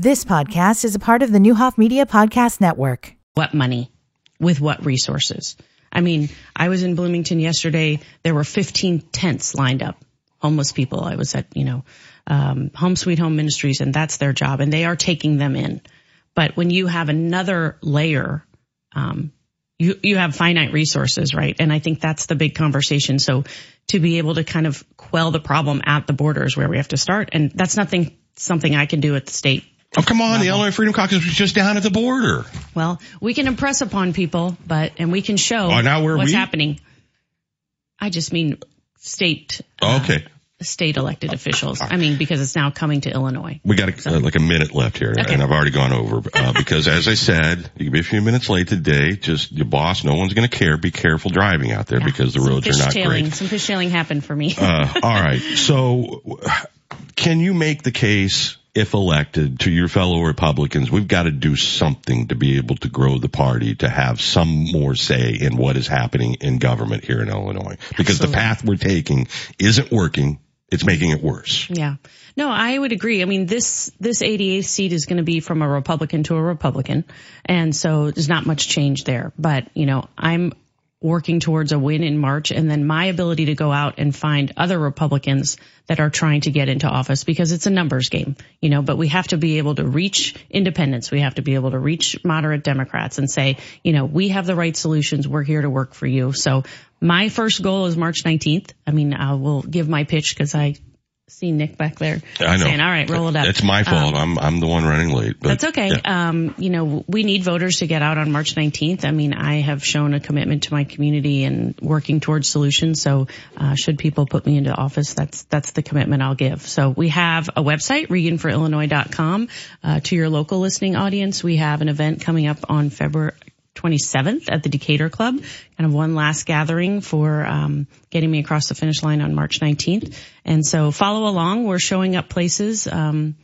This podcast is a part of the Neuhoff Media Podcast Network. What money? With what resources? I mean, I was in Bloomington yesterday. There were 15 tents lined up. Homeless people. I was at, you know, um, Home Sweet Home Ministries and that's their job and they are taking them in. But when you have another layer, um, you, you have finite resources, right? And I think that's the big conversation. So to be able to kind of quell the problem at the borders where we have to start. And that's nothing, something I can do at the state Oh, come on. The Illinois Freedom Caucus was just down at the border. Well, we can impress upon people, but, and we can show Oh, now what's we? happening. I just mean state, Oh, okay. state elected officials. I mean, because it's now coming to Illinois. We got a, uh, like a minute left here, Okay. and I've already gone over uh, because, as I said, you can be a few minutes late today. Just your boss, no one's going to care. Be careful driving out there because the Some roads are not fishtailing- great. Some fishtailing happened for me. Uh, all right. So, can you make the case, if elected, to your fellow Republicans, we've got to do something to be able to grow the party, to have some more say in what is happening in government here in Illinois? Because the path we're taking isn't working. It's making it worse. Yeah. No, I would agree. I mean, this, this 88th seat is going to be from a Republican to a Republican. And so there's not much change there, but you know, I'm working towards a win in March and then my ability to go out and find other Republicans that are trying to get into office because it's a numbers game, you know, but we have to be able to reach independents. We have to be able to reach moderate Democrats and say, you know, we have the right solutions. We're here to work for you. So my first goal is March 19th. I mean, I will give my pitch because I see Nick back there I know. saying, all right, roll it up. It's my fault. Um, I'm I'm the one running late. But that's okay. yeah. Um, you know, we need voters to get out on March 19th. I mean, I have shown a commitment to my community and working towards solutions. So, uh, should people put me into office, that's, that's the commitment I'll give. So we have a website, reganforillinois.com. Uh, to your local listening audience, we have an event coming up on February 27th at the Decatur Club, kind of one last gathering for um, getting me across the finish line on March 19th. And so follow along. We're showing up places. Um,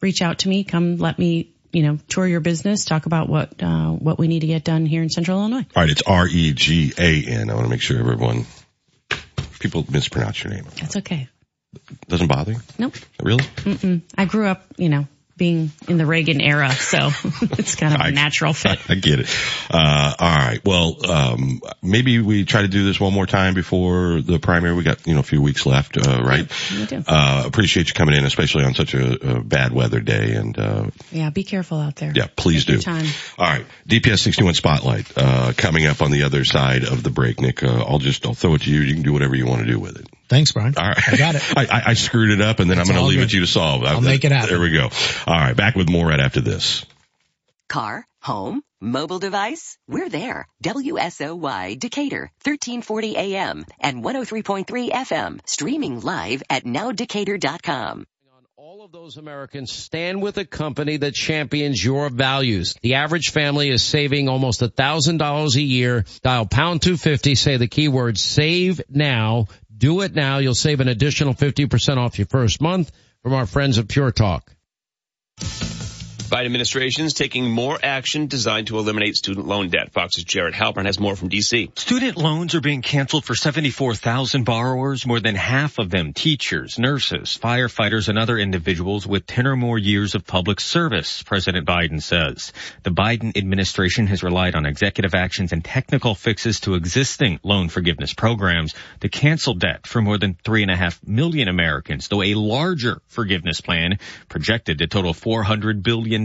reach out to me. Come let me, you know, tour your business. Talk about what uh, what we need to get done here in Central Illinois. All right, it's R E G A N. I want to make sure everyone people mispronounce your name. That's okay. Doesn't bother you? Nope. Really? Mm-mm. I grew up, you know, being in the Reagan era, so it's kind of I- a natural fit. I get it. Uh, all right. Well, um, maybe we try to do this one more time before the primary. We got, you know, a few weeks left, uh, right? Do. Uh, appreciate you coming in, especially on such a, a bad weather day. And, uh, Yeah, be careful out there. yeah, please Take do. time. All right. DPS 61 Spotlight, uh, coming up on the other side of the break, Nick. Uh, I'll just, I'll throw it to you. You can do whatever you want to do with it. Thanks, Brian. All right. I got it. I, I, I screwed it up and then It's I'm going to all leave it to you to solve. I'll make it happen. There we go. All right. Back with more right after this. Car, home, mobile device, we're there. WSOY Decatur, 1340 AM and 103.3 FM, streaming live at nowdecatur.com. All of those Americans stand with a company that champions your values. The average family is saving almost a thousand dollars a year. Dial pound 250, say the keyword save now. Do it now. You'll save an additional 50% off your first month from our friends at Pure Talk. Biden administration is taking more action designed to eliminate student loan debt. Fox's Jared Halpern has more from D.C. Student loans are being canceled for 74,000 borrowers, more than half of them teachers, nurses, firefighters, and other individuals with 10 or more years of public service, President Biden says. The Biden administration has relied on executive actions and technical fixes to existing loan forgiveness programs to cancel debt for more than 3.5 million Americans, though a larger forgiveness plan projected to total $400 billion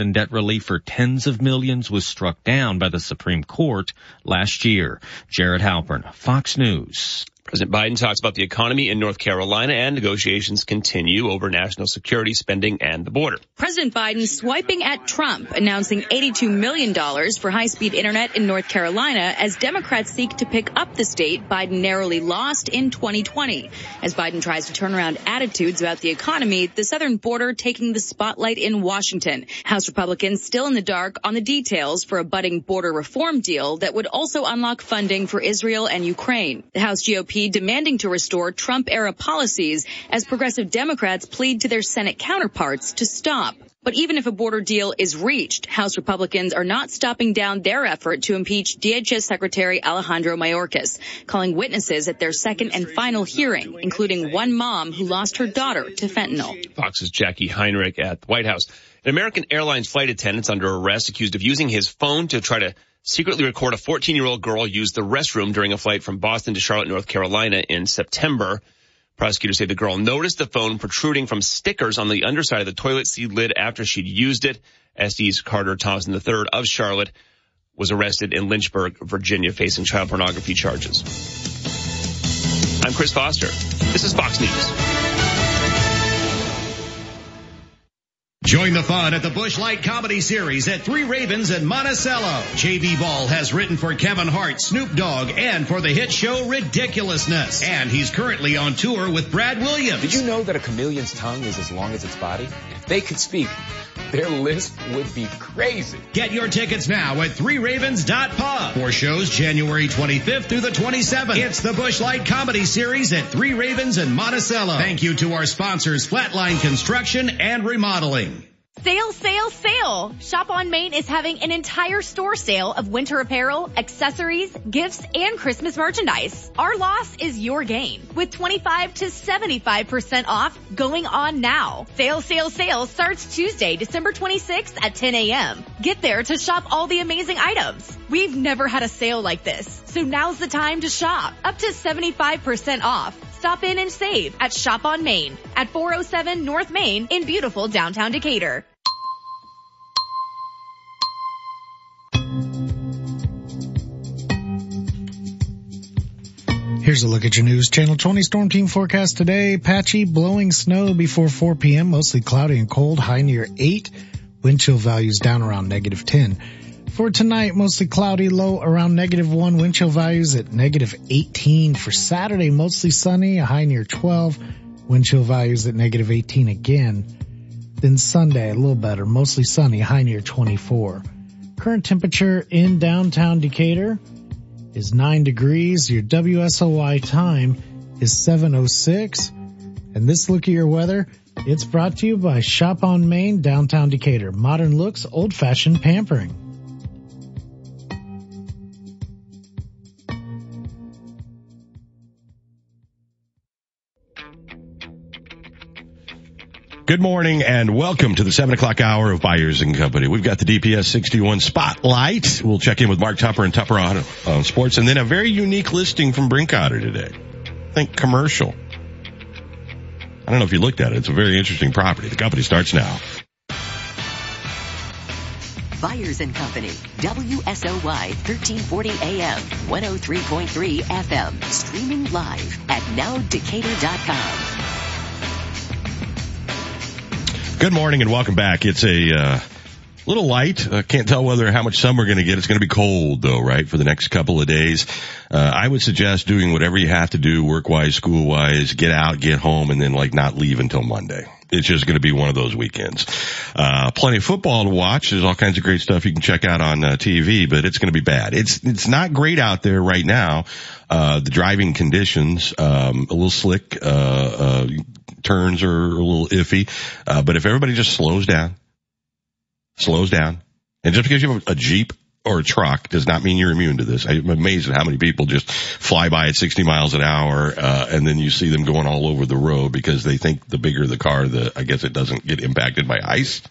in debt relief for tens of millions was struck down by the Supreme Court last year. Jared Halpern, Fox News. President Biden talks about the economy in North Carolina and negotiations continue over national security spending and the border. President Biden swiping at Trump, announcing $82 million for high-speed internet in North Carolina as Democrats seek to pick up the state Biden narrowly lost in 2020. As Biden tries to turn around attitudes about the economy, the southern border taking the spotlight in Washington. House Republicans still in the dark on the details for a budding border reform deal that would also unlock funding for Israel and Ukraine. The House GOP demanding to restore Trump-era policies as progressive Democrats plead to their Senate counterparts to stop. But even if a border deal is reached, House Republicans are not stopping down their effort to impeach DHS Secretary Alejandro Mayorkas, calling witnesses at their second and final hearing, including one mom who lost her daughter to fentanyl. Fox's Jackie Heinrich at the White House. An American Airlines flight attendant is under arrest accused of using his phone to try to secretly record a 14 year old girl use the restroom during a flight from Boston to Charlotte, North Carolina in September. Prosecutors say the girl noticed the phone protruding from stickers on the underside of the toilet seat lid after she'd used it. Estes Carter Thompson III of Charlotte was arrested in Lynchburg, Virginia, facing child pornography charges. I'm Chris Foster. This is Fox News. Join the fun at the Busch Light Comedy Series at Three Ravens in Monticello. JV Ball has written for Kevin Hart, Snoop Dogg, and for the hit show Ridiculousness. And he's currently on tour with Brad Williams. Did you know that a chameleon's tongue is as long as its body? If they could speak, their list would be crazy. Get your tickets now at threeravens.pub for shows January 25th through the 27th. It's the Busch Light Comedy Series at Three Ravens in Monticello. Thank you to our sponsors, Flatline Construction and Remodeling. Sale, sale, sale! Shop on Main is having an entire store sale of winter apparel, accessories, gifts, and Christmas merchandise. Our loss is your gain with 25 to 75% off going on now. Sale, sale, sale starts Tuesday, December 26th at 10 a.m. Get there to shop all the amazing items. We've never had a sale like this, so now's the time to shop. Up to 75% off. Stop in and save at Shop on Main at 407 North Main in beautiful downtown Decatur. Here's a look at your news. Channel 20 storm team forecast today. Patchy, blowing snow before 4 p.m. Mostly cloudy and cold. High near 8. Wind chill values down around negative 10. For tonight, mostly cloudy, low around negative 1. Wind chill values at negative 18. For Saturday, mostly sunny, a high near 12. Wind chill values at negative 18 again. Then Sunday, a little better, mostly sunny, high near 24. Current temperature in downtown Decatur is 9 degrees. Your WSOY time is 706. And this look at your weather, it's brought to you by Shop on Main, downtown Decatur. Modern looks, old fashioned pampering. Good morning and welcome to the seven o'clock hour of Byers and Company. We've got the DPS 61 spotlight. We'll check in with Mark Tupper and Tupper on, on uh, sports and then a very unique listing from Brinkoetter today. Think commercial. I don't know if you looked at it. It's a very interesting property. The company starts now. Byers and Company, WSOY 1340 AM, 103.3 FM, streaming live at nowdecatur.com. Good morning and welcome back. It's a uh, little light. Uh, can't tell whether how much sun we're going to get. It's going to be cold though, right? For the next couple of days. Uh, I would suggest doing whatever you have to do work wise, school wise, get out, get home and then like not leave until Monday. It's just going to be one of those weekends. Uh, plenty of football to watch. There's all kinds of great stuff you can check out on uh, TV, but it's going to be bad. It's, it's not great out there right now. Uh, the driving conditions, um, a little slick, uh, uh, turns are a little iffy. Uh, but if everybody just slows down, slows down, and just because you have a Jeep or a truck does not mean you're immune to this. I'm amazed at how many people just fly by at 60 miles an hour, uh, and then you see them going all over the road because they think the bigger the car, the, I guess it doesn't get impacted by ice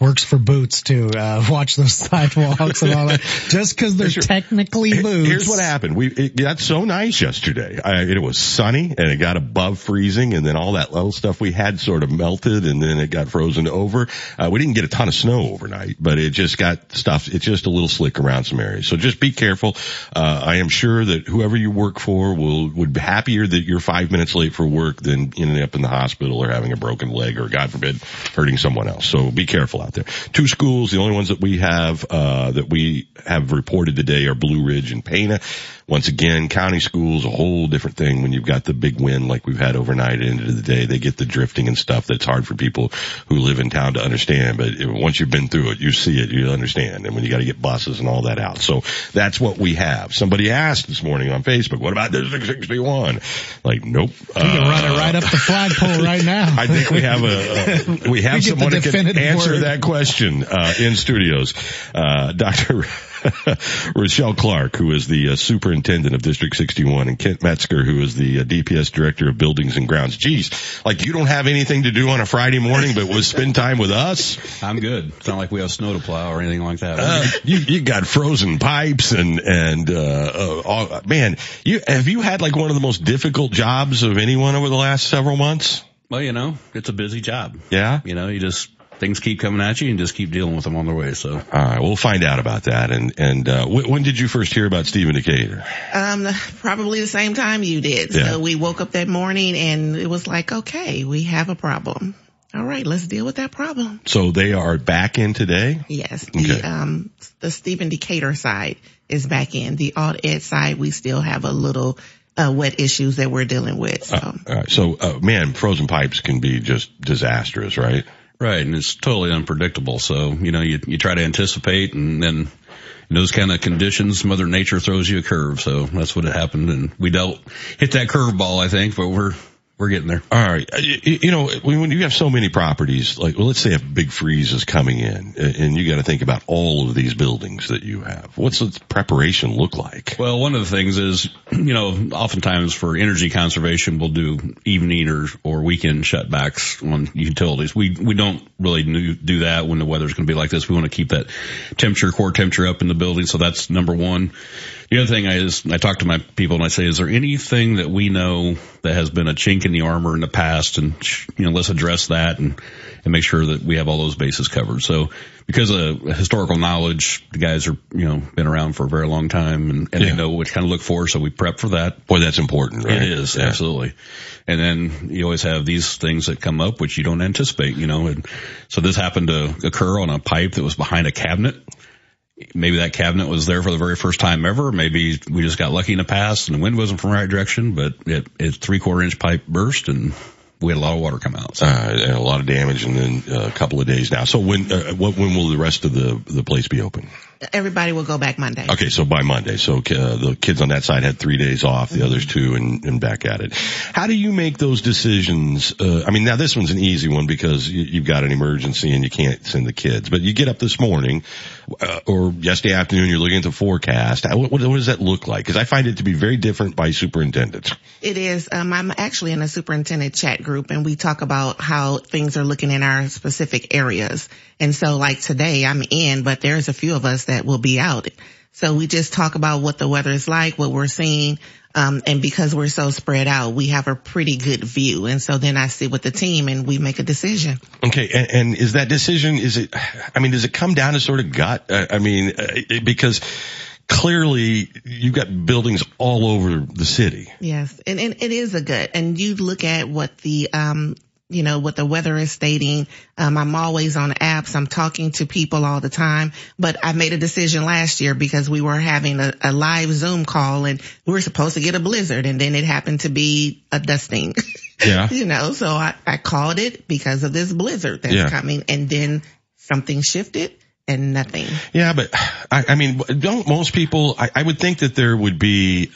works for boots too. Uh, watch those sidewalks and all that. Just because they're sure. technically boots. Here's what happened. We it got so nice yesterday. I, it was sunny and it got above freezing, and then all that little stuff we had sort of melted, and then it got frozen over. Uh, we didn't get a ton of snow overnight, but it just got stuff. It's just a little slick around some areas. So just be careful. Uh, I am sure that whoever you work for will would be happier that you're five minutes late for work than ending up in the hospital or having a broken leg or God forbid hurting someone else. So be careful out there. Two schools, the only ones that we have, uh, that we have reported today are Blue Ridge and Pana. Once again, county schools, a whole different thing when you've got the big wind like we've had overnight at the end of the day. They get the drifting and stuff that's hard for people who live in town to understand. But once you've been through it, you see it, you understand. And when you got to get buses and all that out. So that's what we have. Somebody asked this morning on Facebook, what about the 661? Like, nope. You can uh, run it right up the flagpole right now. I think we have a, a we have we someone who can answer word. that question, uh, in studios. Uh, Dr. Rochelle Clark, who is the uh, superintendent of District 61, and Kent Metzger, who is the uh, DPS director of buildings and grounds. Geez, like you don't have anything to do on a Friday morning, but was spend time with us. I'm good. It's not like we have snow to plow or anything like that. Uh, you, you got frozen pipes and, and, uh, uh, all, man, you, have you had like one of the most difficult jobs of anyone over the last several months? Well, you know, it's a busy job. Yeah. You know, you just, things keep coming at you and just keep dealing with them on their way. So, all right, we'll find out about that. And and uh, w- when did you first hear about Stephen Decatur? Um, probably the same time you did. Yeah. So we woke up that morning and it was like, okay, we have a problem. All right, let's deal with that problem. So they are back in today. Yes, the Okay. um the Stephen Decatur side is back in. The Alt Ed side, we still have a little uh, wet issues that we're dealing with. So. All right. So, uh, man, frozen pipes can be just disastrous, right? Right. And it's totally unpredictable. So, you know, you, you try to anticipate and then in those kind of conditions, Mother Nature throws you a curve. So that's what happened. And we dealt, hit that curveball, I think, but we're, we're getting there. All right. Uh, You, you know, when when you have so many properties, like, well, let's say a big freeze is coming in and you got to think about all of these buildings that you have. What's the preparation look like? Well, one of the things is, you know, oftentimes for energy conservation, we'll do evening or, or weekend shutbacks on utilities. We, we don't really do do that when the weather's going to be like this. We want to keep that temperature, core temperature up in the building. So that's number one. The other thing I is, I talk to my people and I say, is there anything that we know that has been a chink in the armor in the past? And, you know, let's address that and, and make sure that we have all those bases covered. So because of historical knowledge, the guys are, you know, been around for a very long time and, and Yeah. they know what to kind of look for. So we prep for that. Boy, that's important, right? It is, Yeah. absolutely. And then you always have these things that come up which you don't anticipate, you know, and so this happened to occur on a pipe that was behind a cabinet. Maybe that cabinet was there for the very first time ever. Maybe we just got lucky in the past and the wind wasn't from the right direction, but it, it three quarter inch pipe burst and we had a lot of water come out. So. Uh, and a lot of damage and then uh, a couple of days now. So when, uh, what, when will the rest of the, the place be open? Everybody will go back Monday. Okay, so by Monday. So uh, the kids on that side had three days off, the others two, and, and back at it. How do you make those decisions? Uh, I mean, now this one's an easy one because you, you've got an emergency and you can't send the kids. But you get up this morning, uh, or yesterday afternoon, you're looking at the forecast. How- What, what does that look like? Because I find it to be very different by superintendents. It is. Um, I'm actually in a superintendent chat group and we talk about how things are looking in our specific areas. And so like today I'm in, but there's a few of us that will be out. So we just talk about what the weather is like, what we're seeing. Um, and because we're so spread out, we have a pretty good view. And so then I sit with the team and we make a decision. Okay, and, and is that decision? Is it? I mean, does it come down to sort of gut? Uh, I mean, uh, because clearly you've got buildings all over the city. Yes, and, and it is a gut. And you look at what the um you know what the weather is stating. Um, I'm always on apps. I'm talking to people all the time. But I made a decision last year because we were having a, a live Zoom call and we were supposed to get a blizzard, and then it happened to be a dusting. Yeah. you know, so I, I called it because of this blizzard that's Yeah. coming, and then something shifted and nothing. Yeah, but I, I mean, don't most people? I, I would think that there would be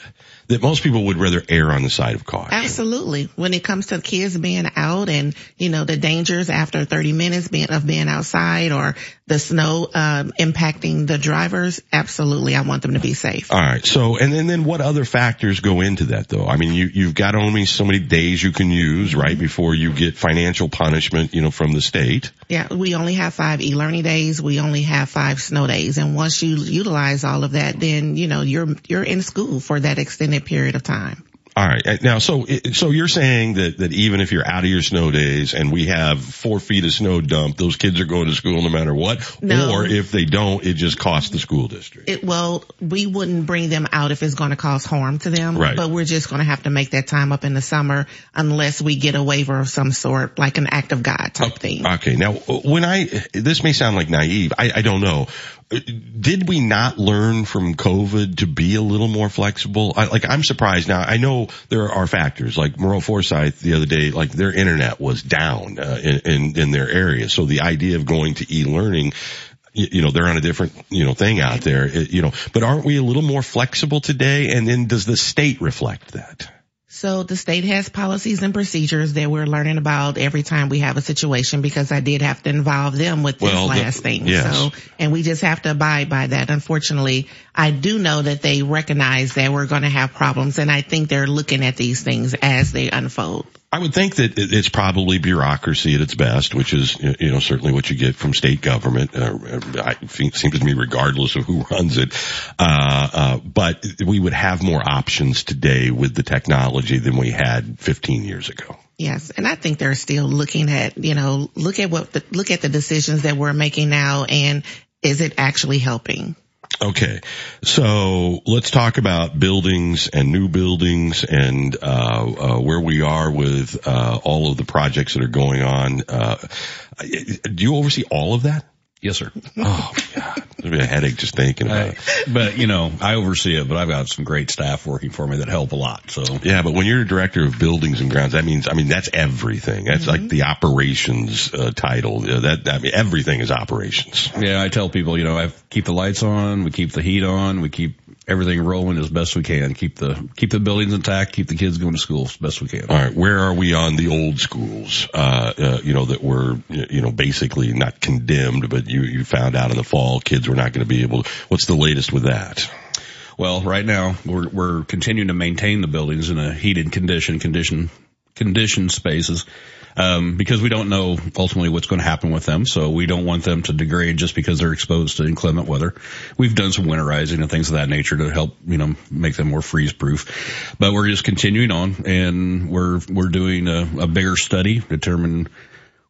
that most people would rather err on the side of caution. Absolutely. When it comes to kids being out and, you know, the dangers after 30 minutes being, of being outside or the snow, um, impacting the drivers, absolutely. I want them to be safe. All right. So, and then, then what other factors go into that though? I mean, you, you've got only so many days you can use, right? Before you get financial punishment, you know, from the state. Yeah, we only have five e-learning days. We only have five snow days. And once you utilize all of that, then, you know, you're, you're in school for that extended period of time. All right. Uh, Now, so, so you're saying that, that even if you're out of your snow days and we have four feet of snow dumped, those kids are going to school no matter what? No. Or if they don't, it just costs the school district. It, well, we wouldn't bring them out if it's going to cause harm to them. Right. But we're just going to have to make that time up in the summer unless we get a waiver of some sort, like an act of God type thing. Okay. Now, when I, this may sound like naive. I, I don't know. Did we not learn from COVID to be a little more flexible? I, like, I'm surprised now. I know there are factors like Maroa-Forsyth the other day, like their internet was down uh, in, in, in their area. So the idea of going to e-learning, you, know, they're on a different, you know, thing out there, you know, but aren't we a little more flexible today? And then does the state reflect that? So the state has policies and procedures that we're learning about every time we have a situation because I did have to involve them with this Well, the- last thing. yes. So, and we just have to abide by that. Unfortunately, I do know that they recognize that we're going to have problems and I think they're looking at these things as they unfold. I would think that it's probably bureaucracy at its best, which is, you know, certainly what you get from state government. Uh, seems to me regardless of who runs it. Uh, uh, but we would have more options today with the technology than we had 15 years ago. Yes, and I think they're still looking at, you know, look at what, the, look at the decisions that we're making now and is it actually helping? Okay, so let's talk about buildings and new buildings and uh, uh, where we are with uh, all of the projects that are going on. Uh, do you oversee all of that? Yes, sir. Oh God, there'd be a headache just thinking about I, it. but you know, I oversee it, but I've got some great staff working for me that help a lot. So Yeah, but when you're a director of buildings and grounds, that means I mean that's everything. That's like the operations uh, title. Uh, that I mean everything is operations. yeah, I tell people, you know, I keep the lights on, we keep the heat on, we keep everything rolling as best we can, keep the keep the buildings intact, keep the kids going to school as best we can. All right, where are we on the old schools? Uh, uh, you know that were you know basically not condemned, but you you found out in the fall kids were not going to be able. To, What's the latest with that? Well, right now we're we're continuing to maintain the buildings in a heated condition, condition, conditioned spaces, um, because we don't know ultimately what's going to happen with them. So we don't want them to degrade just because they're exposed to inclement weather. We've done some winterizing and things of that nature to help, you know, make them more freeze proof. But we're just continuing on, and we're we're doing a, a bigger study, to determine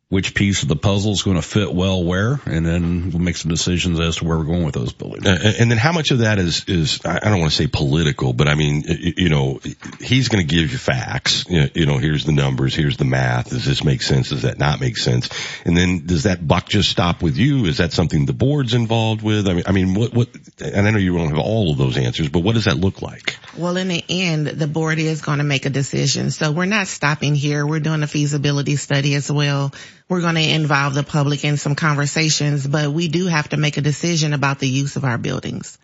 which piece of the puzzle is going to fit well where, and then we'll make some decisions as to where we're going with those buildings. Uh, and then how much of that is, is, I I don't want to say political, but I mean, you know, he's going to give you facts. You know, you know, here's the numbers, here's the math. Does this make sense? Does that not make sense? And then does that buck just stop with you? Is that something the board's involved with? I mean, I mean, what, what, and I know you don't have all of those answers, but what does that look like? Well, in the end, the board is going to make a decision. So we're not stopping here. We're doing a feasibility study as well. We're going to involve the public in some conversations, but we do have to make a decision about the use of our buildings.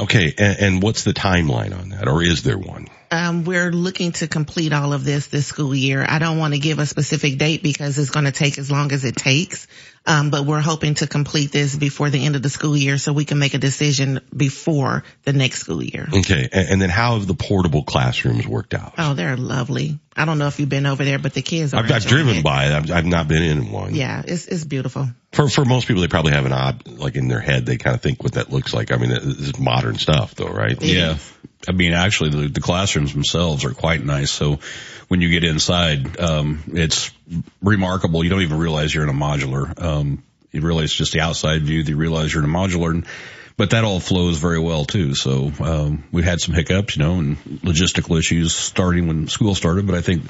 Okay. And, and what's the timeline on that? Or is there one? Um, we're looking to complete all of this this school year. I don't want to give a specific date because it's going to take as long as it takes. Um, but we're hoping to complete this before the end of the school year so we can make a decision before the next school year. Okay. And, and then how have the portable classrooms worked out? Oh, they're lovely. I don't know if you've been over there, but the kids are. I've, I've driven it. by it. I've, I've not been in one. Yeah, it's it's beautiful. For for most people, they probably have an odd like in their head. They kind of think what that looks like. I mean, this is modern stuff, though, right? Yeah. I mean, actually, the, the classrooms themselves are quite nice. So when you get inside, um, it's remarkable. You don't even realize you're in a modular. Um, you realize just the outside view. You realize you're in a modular, and, but that all flows very well too. So um, we had some hiccups, you know, and logistical issues starting when school started. But I think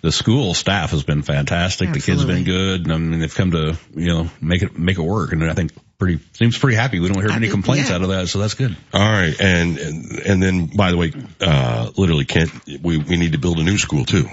the school staff has been fantastic. The kids have been good. and I mean, they've come to you know make it make it work, and I think pretty seems pretty happy. We don't hear I any complaints yeah. out of that, so that's good. All right, and and, and then by the way, uh, literally, Kent, we we need to build a new school too.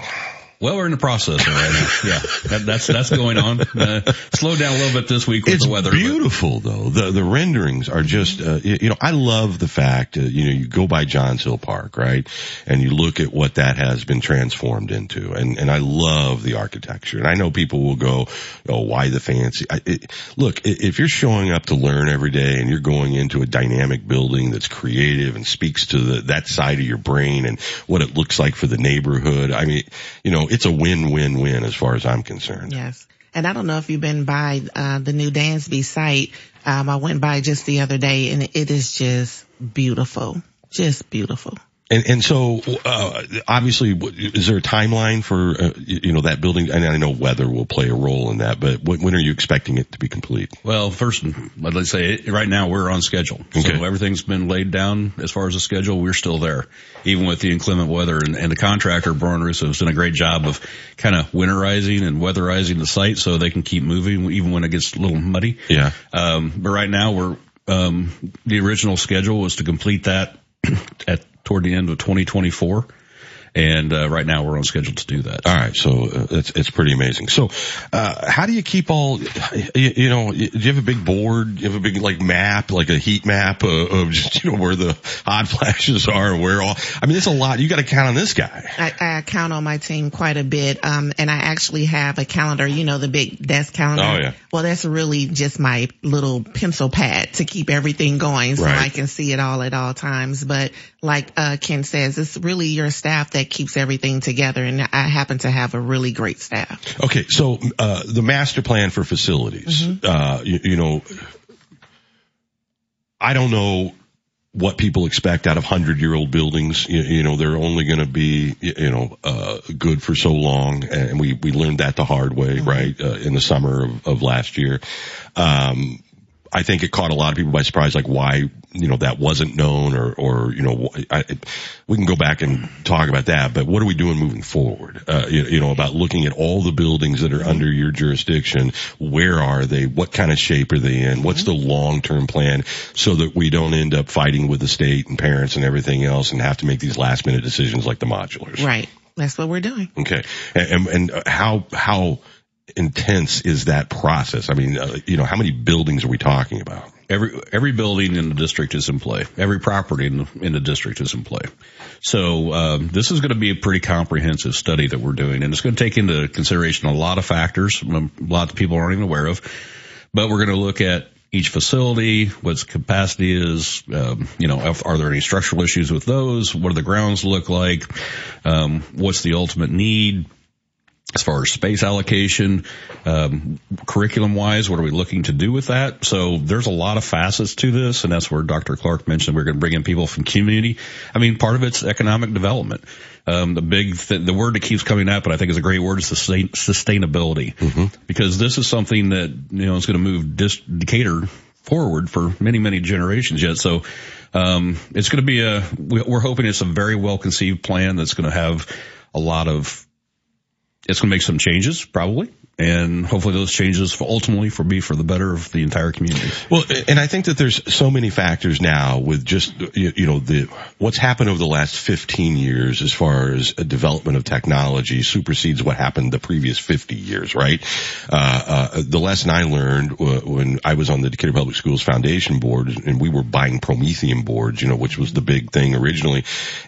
Well, we're in the process right now. Yeah, that, that's that's going on. Uh, slowed down a little bit this week with It's the weather. but- beautiful though. The the renderings are just uh, you you know I love the fact uh, you know you go by Johns Hill Park right and you look at what that has been transformed into and and I love the architecture and I know people will go oh why the fancy I, it, look if you're showing up to learn every day and you're going into a dynamic building that's creative and speaks to the that side of your brain and what it looks like for the neighborhood I mean you know it's a win win win as far as I'm concerned. Yes. And I don't know if you've been by uh, the new Dansby site. Um, I went by just the other day and it is just beautiful. Just beautiful. And and so uh, obviously, is there a timeline for uh, you know that building? And I know weather will play a role in that, but when, when are you expecting it to be complete? Well, first, let's say right now we're on schedule. Okay. So everything's been laid down as far as the schedule. We're still there, even with the inclement weather. And, and the contractor, Brian Russo, has done a great job of kind of winterizing and weatherizing the site so they can keep moving even when it gets a little muddy. Yeah. Um, but right now we're, um, the original schedule was to complete that at toward the end of 2024. And uh, right now we're on schedule to do that. All right, so uh, it's it's pretty amazing. So, uh, how do you keep all? You, you know, do you have a big board? Do you have a big like map, like a heat map of, of just you know where the hot flashes are and where all? I mean, it's a lot. You got to count on this guy. I, I count on my team quite a bit, um, and I actually have a calendar. You know, the big desk calendar. Oh yeah. Well, that's really just my little pencil pad to keep everything going, so Right. I can see it all at all times. But like uh, Ken says, it's really your staff that keeps everything together, and I happen to have a really great staff. Okay, so uh, the master plan for facilities. Uh, you, you know, I don't know what people expect out of hundred year old buildings. You, you know, they're only going to be you know uh, good for so long, and we we learned that the hard way, right? Uh, in the summer of, of last year. Um, I think it caught a lot of people by surprise, like why, you know, that wasn't known or, or, you know, I, we can go back and talk about that, but what are we doing moving forward? Uh, you, you know, about looking at all the buildings that are mm-hmm. under your jurisdiction. Where are they? What kind of shape are they in? Mm-hmm. What's the long-term plan so that we don't end up fighting with the state and parents and everything else and have to make these last minute decisions like the modulars? Right. That's what we're doing. Okay. And, and and how, how intense is that process? I mean, uh, you know, how many buildings are we talking about? Every every building in the district is in play. Every property in the, in the district is in play. So um, this is going to be a pretty comprehensive study that we're doing, and it's going to take into consideration a lot of factors, a lot that people aren't even aware of. But we're going to look at each facility, what its capacity is, um, you know, if, are there any structural issues with those? What do the grounds look like? Um, what's the ultimate need? As far as space allocation, um, curriculum wise, what are we looking to do with that? So there's a lot of facets to this, and that's where Dr. Clark mentioned we're going to bring in people from community. I mean, part of it's economic development. Um, the big, th- the word that keeps coming up, and I think is a great word, is sustain- sustainability, because this is something that you know is going to move dis- Decatur forward for many, many generations yet. So, um, it's going to be a, we're hoping it's a very well conceived plan that's going to have a lot of it's going to make some changes probably and hopefully those changes ultimately for be for the better of the entire community Well, and I think that there's so many factors now with just, you know, the, what's happened over the last 15 years as far as a development of technology supersedes what happened the previous 50 years, right? Uh, uh, the lesson I learned when I was on the Decatur Public Schools Foundation board and we were buying Promethean boards, you know, which was the big thing originally.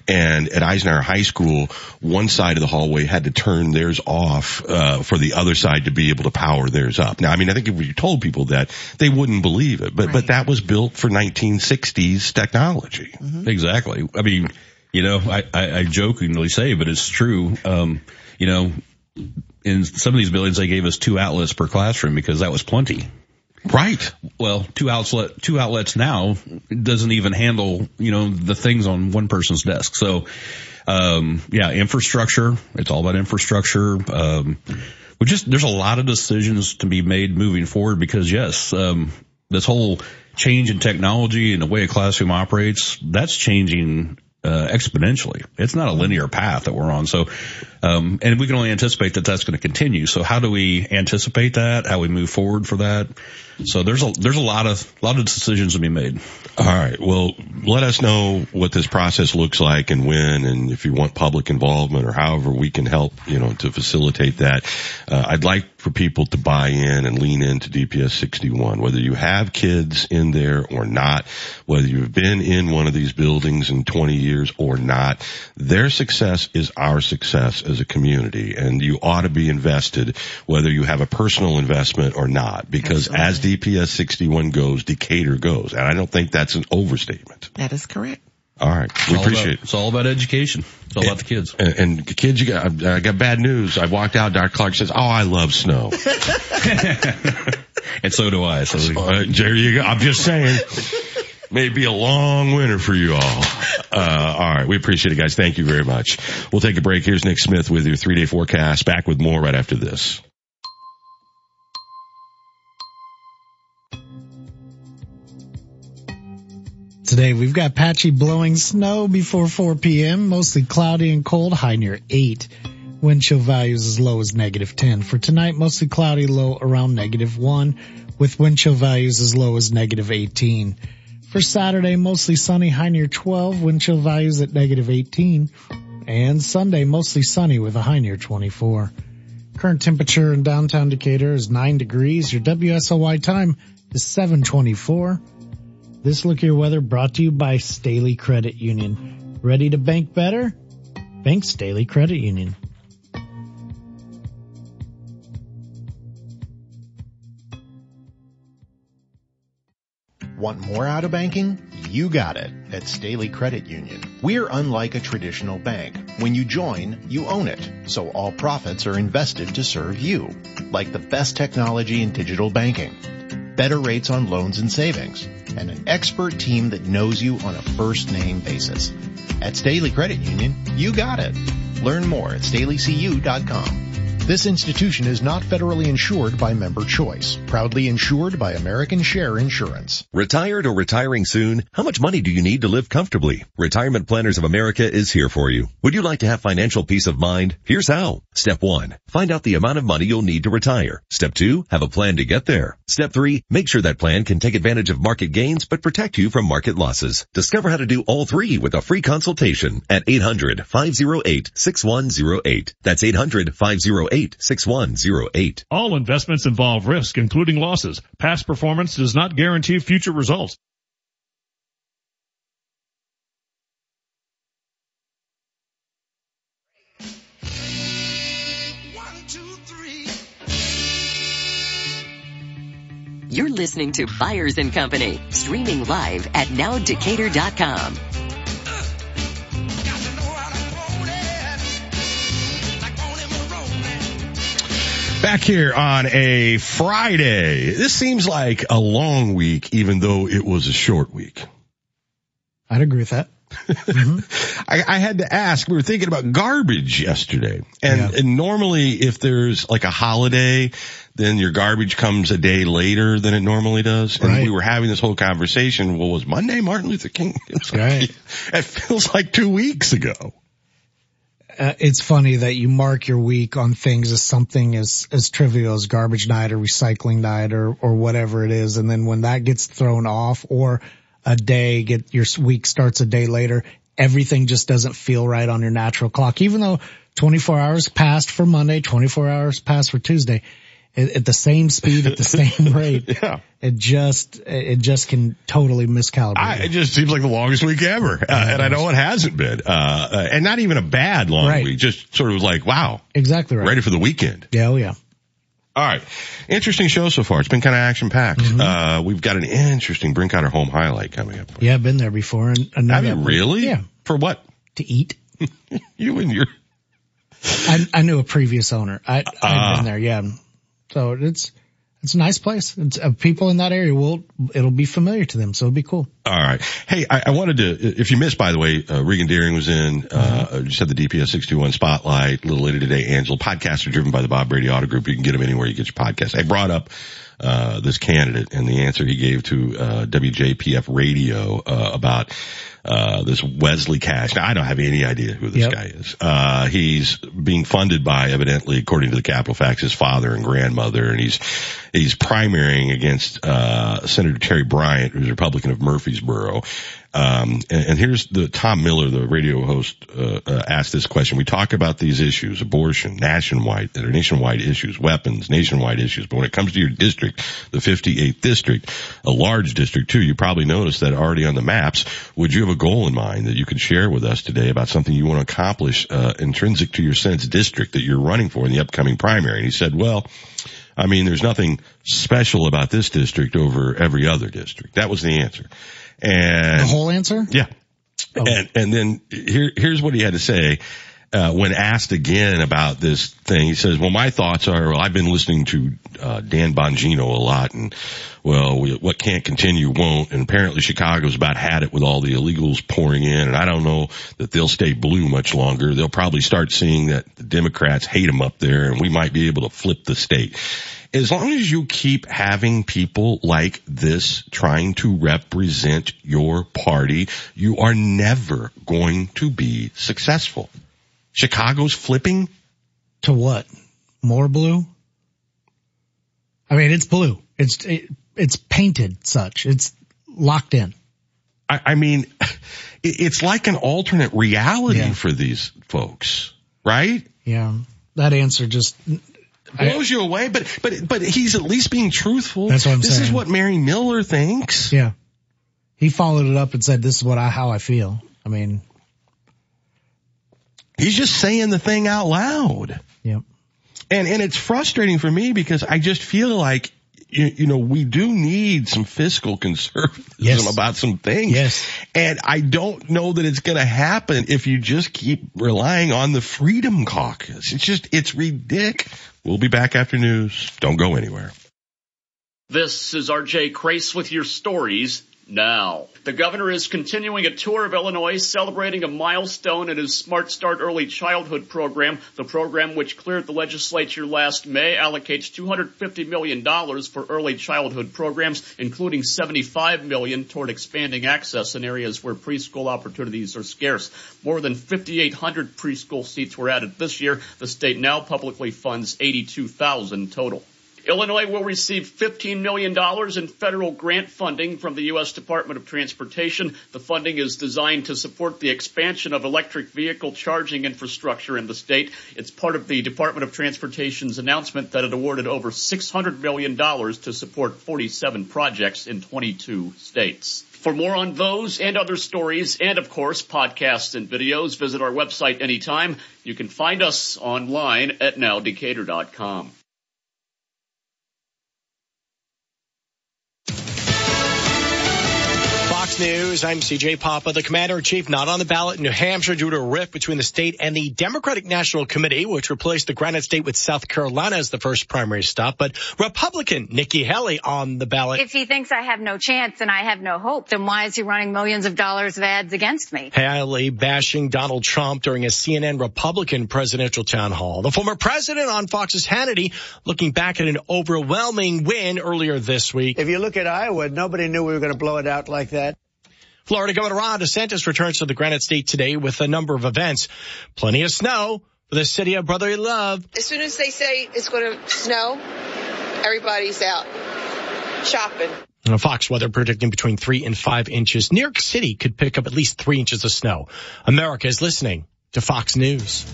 And at Eisenhower High School, one side of the hallway had to turn theirs off, uh, for the other side to be able to power theirs up. Now, I mean, I think if you told people that, they wouldn't believe it, but, but that was built for 1960s technology. exactly i mean you know I, I i jokingly say but it's true um you know in some of these buildings they gave us two outlets per classroom because that was plenty Right. Well, two outlet, two outlets now doesn't even handle, you know, the things on one person's desk. So, um, yeah, infrastructure. It's all about infrastructure. Um, we just, there's a lot of decisions to be made moving forward because yes, um, this whole change in technology and the way a classroom operates, that's changing uh, exponentially. It's not a linear path that we're on. So, um, and we can only anticipate that that's going to continue. So how do we anticipate that? How we move forward for that? So there's a, there's a lot of, lot of decisions to be made. All right. Well, let us know what this process looks like and when, and if you want public involvement or however we can help, you know, to facilitate that. Uh, I'd like for people to buy in and lean into DPS 61, whether you have kids in there or not, whether you've been in one of these buildings in 20 years or not. Their success is our success as a community and you ought to be invested whether you have a personal investment or not because as DPS 61 goes, Decatur goes. And I don't think that's an overstatement. That is correct. All right. It's We all appreciate about, it. It's all about education. It's all about the kids. And, and kids, you got, I got bad news. I walked out. Dr. Clark says, "Oh, I love snow." and so do I. So uh, there you go. I'm just saying, may be a long winter for you all. Uh, all right, we appreciate it, guys. Thank you very much. We'll take a break. Here's Nick Smith with your three day forecast. Back with more right after this. Today we've got patchy blowing snow before 4 p.m., mostly cloudy and cold, high near 8. Wind chill values as low as negative 10. For tonight, mostly cloudy, low around negative 1, with wind chill values as low as negative 18. For Saturday, mostly sunny, high near 12, wind chill values at negative 18. and Sunday mostly sunny with a high near 24. Current temperature in downtown Decatur is 9 degrees. Your WSOY time is 724. This look your weather brought to you by Staley Credit Union. Ready to bank better? Bank Staley Credit Union. Want more out of banking? You got it at Staley Credit Union. We're unlike a traditional bank. When you join, you own it. So all profits are invested to serve you. Like the best technology in digital banking, better rates on loans and savings, and an expert team that knows you on a first name basis. At Staley Credit Union, you got it. Learn more at staleycu.com. This institution is not federally insured by Member Choice. Proudly insured by American Share Insurance. Retired or retiring soon? How much money do you need to live comfortably? Retirement Planners of America is here for you. Would you like to have financial peace of mind? Here's how. Step one, find out the amount of money you'll need to retire. Step two, have a plan to get there. Step three, make sure that plan can take advantage of market gains but protect you from market losses. Discover how to do all three with a free consultation at 800-508-6108. That's 800-508 6108. All investments involve risk, including losses. Past performance does not guarantee future results. You're listening to Byers and Company, streaming live at nowdecatur.com. Back here on a Friday. This seems like a long week, even though it was a short week. I'd agree with that. I, I had to ask, we were thinking about garbage yesterday. And, and normally if there's like a holiday, then your garbage comes a day later than it normally does. And Right. we were having this whole conversation. Well, was Monday Martin Luther King? Like- Right. It feels like two weeks ago. Uh, it's funny that you mark your week on things as something as, as trivial as garbage night or recycling night or, or whatever it is. And then when that gets thrown off or a day get your week starts a day later, everything just doesn't feel right on your natural clock. Even though 24 hours passed for Monday, 24 hours passed for Tuesday at, at the same speed, at the same rate. Yeah. It just, it just can totally miscalibrate. I, it just seems like the longest week ever. Uh, and I know it hasn't been. Uh, uh, and not even a bad long Right. week. Just sort of like, wow, exactly right. ready for the weekend. Yeah, oh yeah. All right. Interesting show so far. It's been kind of action packed. Mm-hmm. Uh, we've got an interesting Brinkoetter home highlight coming up. Yeah, I've been there before. And, Have you really? Yeah. For what? To eat. You and your, I, I knew a previous owner. I, I've Ah. been there. Yeah. So it's, it's a nice place. It's uh, people in that area will, it'll be familiar to them. So it'll be cool. all right. Hey, I, I wanted to, if you missed, by the way, uh, Regan Deering was in, uh, just had the DPS 621 spotlight a little later today. Angela, podcasts are driven by the Bob Brady Auto Group. You can get them anywhere you get your podcast. I brought up, uh, this candidate and the answer he gave to, uh, WJPF radio, uh, about, uh, this Wesley Cash. Now I don't have any idea who this Yep. guy is. Uh, he's being funded by evidently, according to the Capitol Fax, his father and grandmother, and he's, he's primarying against, uh, Senator Terri Bryant, who's a Republican of Murphysboro. Um, and, and here's the Tom Miller, the radio host, uh, uh, asked this question. We talk about these issues, abortion, nationwide, that are nationwide issues, weapons, nationwide issues. But when it comes to your district, the 58th district, a large district too, you probably noticed that already on the maps. Would you have a goal in mind that you could share with us today about something you want to accomplish, uh, intrinsic to your Senate's district that you're running for in the upcoming primary? And he said, well, I mean, there's nothing special about this district over every other district. That was the answer. And The whole answer? yeah. Oh. And, and then here, here's what he had to say. Uh, when asked again about this thing, he says, well, my thoughts are, well, I've been listening to, uh, Dan Bongino a lot and, well, we, what can't continue won't. And apparently Chicago's about had it with all the illegals pouring in. And I don't know that they'll stay blue much longer. They'll probably start seeing that the Democrats hate them up there and we might be able to flip the state as long as you keep having people like this trying to represent your party, you are never going to be successful. Chicago's flipping To what? More blue? I mean, it's blue. It's, it, it's painted such. It's locked in. I, I mean, it's like an alternate reality yeah. for these folks, right? Yeah. That answer just blows I, you away, but, but, but he's at least being truthful. That's what I'm this saying. This is what Mary Miller thinks. Yeah. He followed it up and said, this is what I, how I feel. I mean, he's just saying the thing out loud. Yep. And, and it's frustrating for me because I just feel like you, you, know, we do need some fiscal conservatism yes. about some things. Yes. And I don't know that it's going to happen if you just keep relying on the Freedom Caucus. It's just, it's ridiculous. We'll be back after news. Don't go anywhere. This is RJ Crace with your stories now. The governor is continuing a tour of Illinois celebrating a milestone in his Smart Start Early Childhood program. The program, which cleared the legislature last May, allocates $250 million for early childhood programs, including 75 million toward expanding access in areas where preschool opportunities are scarce. More than 5,800 preschool seats were added this year. The state now publicly funds 82,000 total. Illinois will receive $15 million in federal grant funding from the U.S. Department of Transportation. The funding is designed to support the expansion of electric vehicle charging infrastructure in the state. It's part of the Department of Transportation's announcement that it awarded over $600 million to support 47 projects in 22 states. For more on those and other stories, and of course, podcasts and videos, visit our website anytime. You can find us online at nowdecatur.com. News. I'm CJ Papa. The commander in chief not on the ballot in New Hampshire due to a rift between the state and the Democratic National Committee, which replaced the Granite State with South Carolina as the first primary stop. But Republican Nikki Haley on the ballot. If he thinks I have no chance and I have no hope, then why is he running millions of dollars of ads against me? Haley bashing Donald Trump during a CNN Republican presidential town hall. The former president on Fox's Hannity looking back at an overwhelming win earlier this week. If you look at Iowa, nobody knew we were going to blow it out like that. Florida Governor Ron DeSantis returns to the Granite State today with a number of events. Plenty of snow for the city of brotherly love. As soon as they say it's going to snow, everybody's out shopping. Fox weather predicting between three and five inches. New York City could pick up at least three inches of snow. America is listening to Fox News.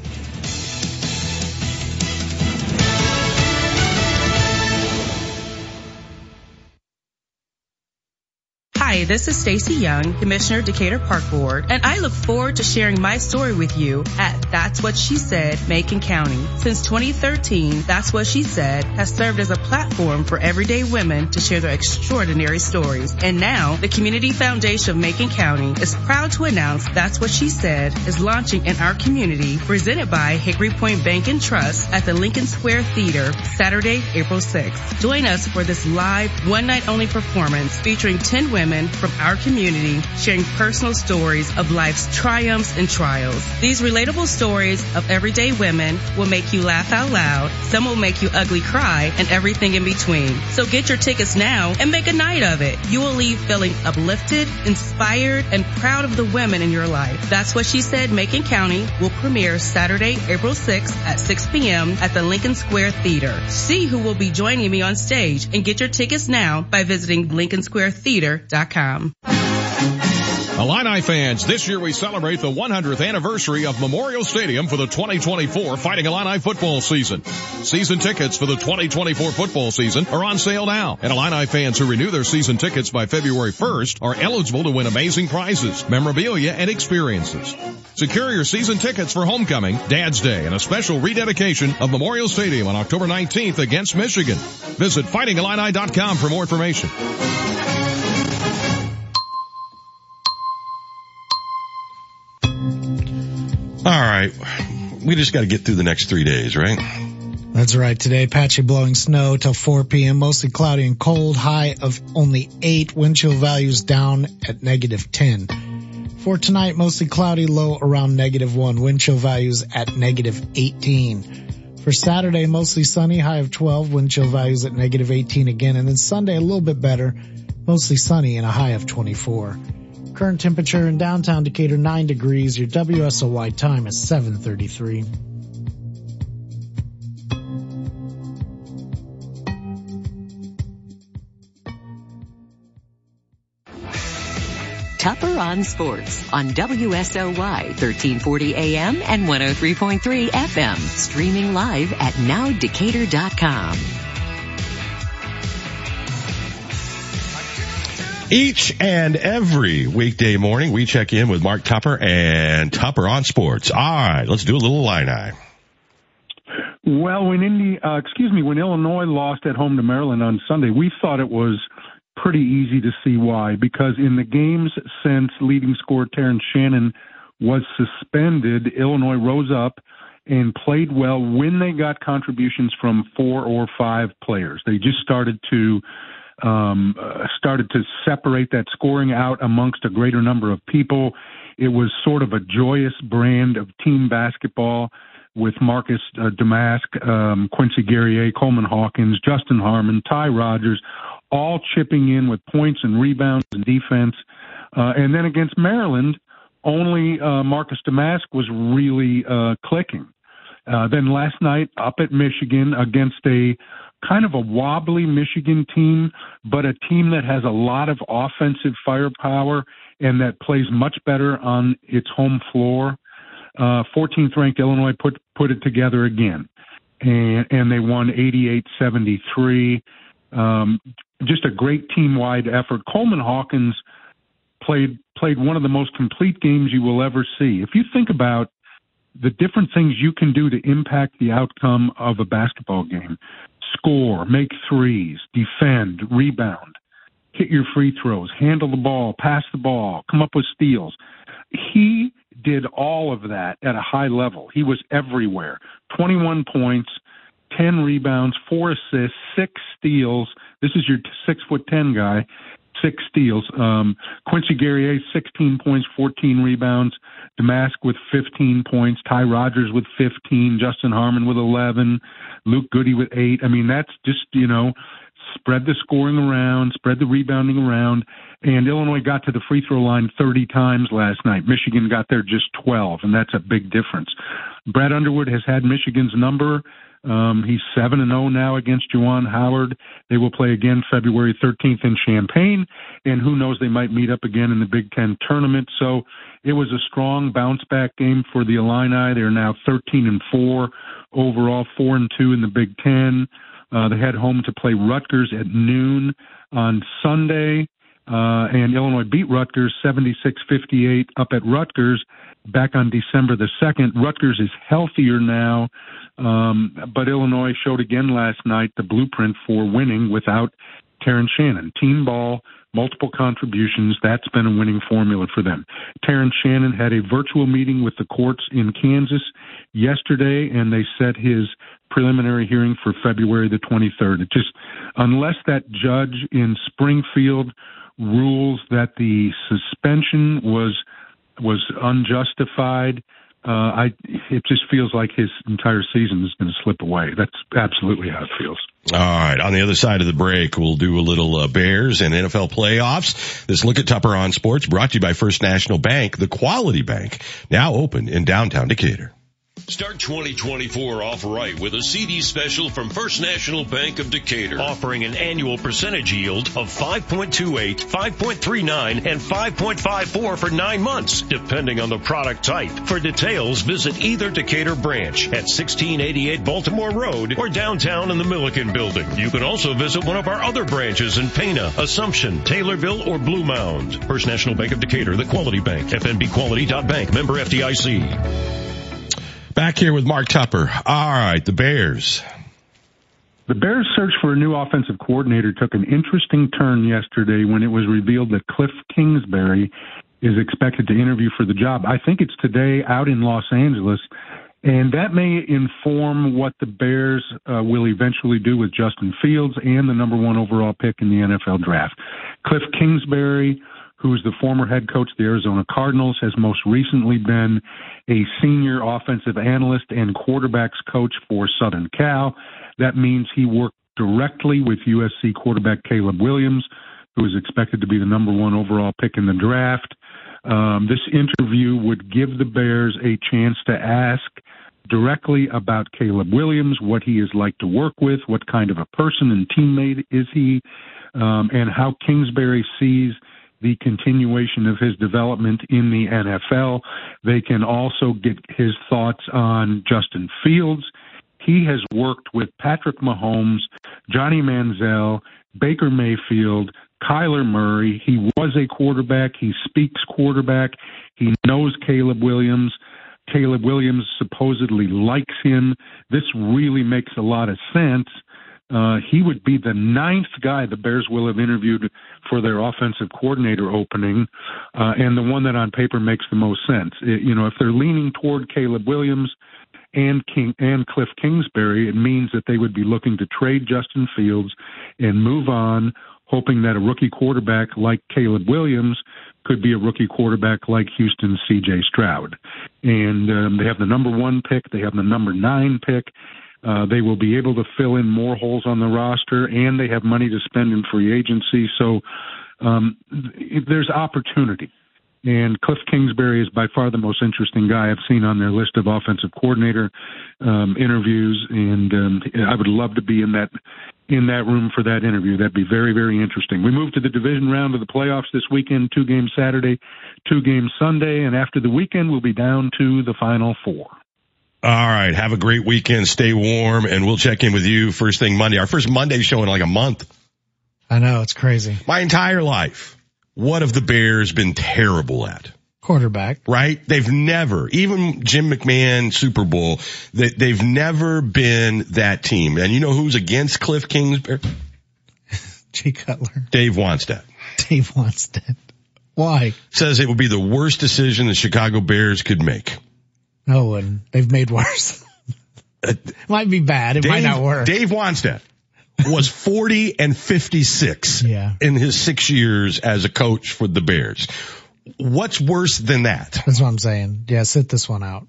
Hi, this is Stacy Young, Commissioner Decatur Park Board, and I look forward to sharing my story with you at That's What She Said, Macon County. Since 2013, That's What She Said has served as a platform for everyday women to share their extraordinary stories. And now, the Community Foundation of Macon County is proud to announce That's What She Said is launching in our community, presented by Hickory Point Bank and Trust at the Lincoln Square Theater, Saturday, April 6th. Join us for this live, one night only performance featuring 10 women from our community sharing personal stories of life's triumphs and trials. These relatable stories of everyday women will make you laugh out loud. Some will make you ugly cry and everything in between. So get your tickets now and make a night of it. You will leave feeling uplifted, inspired, and proud of the women in your life. That's what she said Macon County will premiere Saturday, April 6th at 6 p.m. at the Lincoln Square Theater. See who will be joining me on stage and get your tickets now by visiting lincolnsquaretheater.com. Illini fans, this year we celebrate the 100th anniversary of Memorial Stadium for the 2024 Fighting Illini football season. Season tickets for the 2024 football season are on sale now, and Illini fans who renew their season tickets by February 1st are eligible to win amazing prizes, memorabilia, and experiences. Secure your season tickets for homecoming, Dad's Day, and a special rededication of Memorial Stadium on October 19th against Michigan. Visit fightingillini.com for more information. All right. We just got to get through the next three days, right? That's right. Today, patchy blowing snow till 4 p.m. Mostly cloudy and cold. High of only 8. Wind chill values down at negative 10. For tonight, mostly cloudy, low around negative 1. Wind chill values at negative 18. For Saturday, mostly sunny, high of 12. Wind chill values at negative 18 again. And then Sunday, a little bit better. Mostly sunny and a high of 24. Current temperature in downtown Decatur 9 degrees. Your WSOY time is 733. Tupper on Sports on WSOY 1340 AM and 103.3 FM. Streaming live at nowdecatur.com. Each and every weekday morning, we check in with Mark Tupper and Tupper on Sports. All right, let's do a little Illini. Well, when Indy, uh, excuse me, when Illinois lost at home to Maryland on Sunday, we thought it was pretty easy to see why. Because in the games since leading scorer Terrence Shannon was suspended, Illinois rose up and played well when they got contributions from four or five players. They just started to um, uh, started to separate that scoring out amongst a greater number of people. It was sort of a joyous brand of team basketball with Marcus uh, Domask, um, Quincy Guerrier, Coleman Hawkins, Justin Harmon, Ty Rodgers, all chipping in with points and rebounds and defense. Uh, and then against Maryland, only uh, Marcus Domask was really uh, clicking. Uh, then last night up at Michigan against a kind of a wobbly Michigan team, but a team that has a lot of offensive firepower and that plays much better on its home floor. Uh, 14th ranked Illinois put put it together again, and and they won 88-73. Um, just a great team wide effort. Coleman Hawkins played played one of the most complete games you will ever see. If you think about the different things you can do to impact the outcome of a basketball game score, make threes, defend, rebound, hit your free throws, handle the ball, pass the ball, come up with steals. He did all of that at a high level. He was everywhere. 21 points, 10 rebounds, four assists, six steals. This is your six foot 10 guy six steals. Um, Quincy Guerrier, 16 points, 14 rebounds. Domask with 15 points. Ty Rodgers with 15. Justin Harmon with 11. Luke Goode with eight. I mean, that's just, you know, spread the scoring around, spread the rebounding around. And Illinois got to the free throw line 30 times last night. Michigan got there just 12, and that's a big difference. Brad Underwood has had Michigan's number um, he's seven and zero oh now against Juwan Howard. They will play again February 13th in Champaign, and who knows they might meet up again in the Big Ten tournament. So it was a strong bounce back game for the Illini. They're now 13 and four overall, four and two in the Big Ten. Uh, they head home to play Rutgers at noon on Sunday. Uh, and Illinois beat Rutgers 76-58 up at Rutgers back on December the 2nd. Rutgers is healthier now. Um, but Illinois showed again last night the blueprint for winning without Terrence Shannon. Team ball, multiple contributions. That's been a winning formula for them. Terrence Shannon had a virtual meeting with the courts in Kansas yesterday, and they set his preliminary hearing for February the 23rd. It just, unless that judge in Springfield rules that the suspension was was unjustified, uh, I it just feels like his entire season is going to slip away. That's absolutely how it feels. All right. On the other side of the break, we'll do a little uh, Bears and NFL playoffs. This look at Tupper on Sports brought to you by First National Bank, the quality bank, now open in downtown Decatur. Start 2024 off right with a CD special from First National Bank of Decatur, offering an annual percentage yield of 5.28, 5.39, and 5.54 for nine months, depending on the product type. For details, visit either Decatur branch at 1688 Baltimore Road or downtown in the Milliken Building. You can also visit one of our other branches in Pana, Assumption, Taylorville, or Blue Mound. First National Bank of Decatur, the quality bank, fnbquality.bank, member FDIC. Back here with Mark Tupper. All right, the Bears. The Bears' search for a new offensive coordinator took an interesting turn yesterday when it was revealed that Cliff Kingsbury is expected to interview for the job. I think it's today out in Los Angeles, and that may inform what the Bears uh, will eventually do with Justin Fields and the number one overall pick in the NFL draft. Cliff Kingsbury who's the former head coach of the Arizona Cardinals, has most recently been a senior offensive analyst and quarterbacks coach for Southern Cal. That means he worked directly with USC quarterback Caleb Williams, who is expected to be the number one overall pick in the draft. Um, this interview would give the Bears a chance to ask directly about Caleb Williams, what he is like to work with, what kind of a person and teammate is he, um, and how Kingsbury sees the continuation of his development in the NFL. They can also get his thoughts on Justin Fields. He has worked with Patrick Mahomes, Johnny Manziel, Baker Mayfield, Kyler Murray. He was a quarterback. He speaks quarterback. He knows Caleb Williams. Caleb Williams supposedly likes him. This really makes a lot of sense. Uh, he would be the ninth guy the Bears will have interviewed for their offensive coordinator opening, uh, and the one that on paper makes the most sense. It, you know, if they're leaning toward Caleb Williams and King and Cliff Kingsbury, it means that they would be looking to trade Justin Fields and move on, hoping that a rookie quarterback like Caleb Williams could be a rookie quarterback like Houston's C.J. Stroud. And um, they have the number one pick, they have the number nine pick. Uh, they will be able to fill in more holes on the roster, and they have money to spend in free agency. So um, there's opportunity. And Cliff Kingsbury is by far the most interesting guy I've seen on their list of offensive coordinator um, interviews, and um, I would love to be in that in that room for that interview. That'd be very very interesting. We move to the division round of the playoffs this weekend: two games Saturday, two games Sunday, and after the weekend, we'll be down to the final four. All right. Have a great weekend. Stay warm and we'll check in with you first thing Monday. Our first Monday show in like a month. I know. It's crazy. My entire life. What have the Bears been terrible at? Quarterback. Right? They've never, even Jim McMahon Super Bowl, they, they've never been that team. And you know who's against Cliff Kingsbury? Jay Cutler. Dave Wannstedt. Dave Wannstedt. Why? Says it would be the worst decision the Chicago Bears could make. No, and they've made worse. Uh, might be bad. It Dave, might not work. Dave Wannstedt was 40 and 56 yeah. in his six years as a coach for the Bears. What's worse than that? That's what I'm saying. Yeah, sit this one out.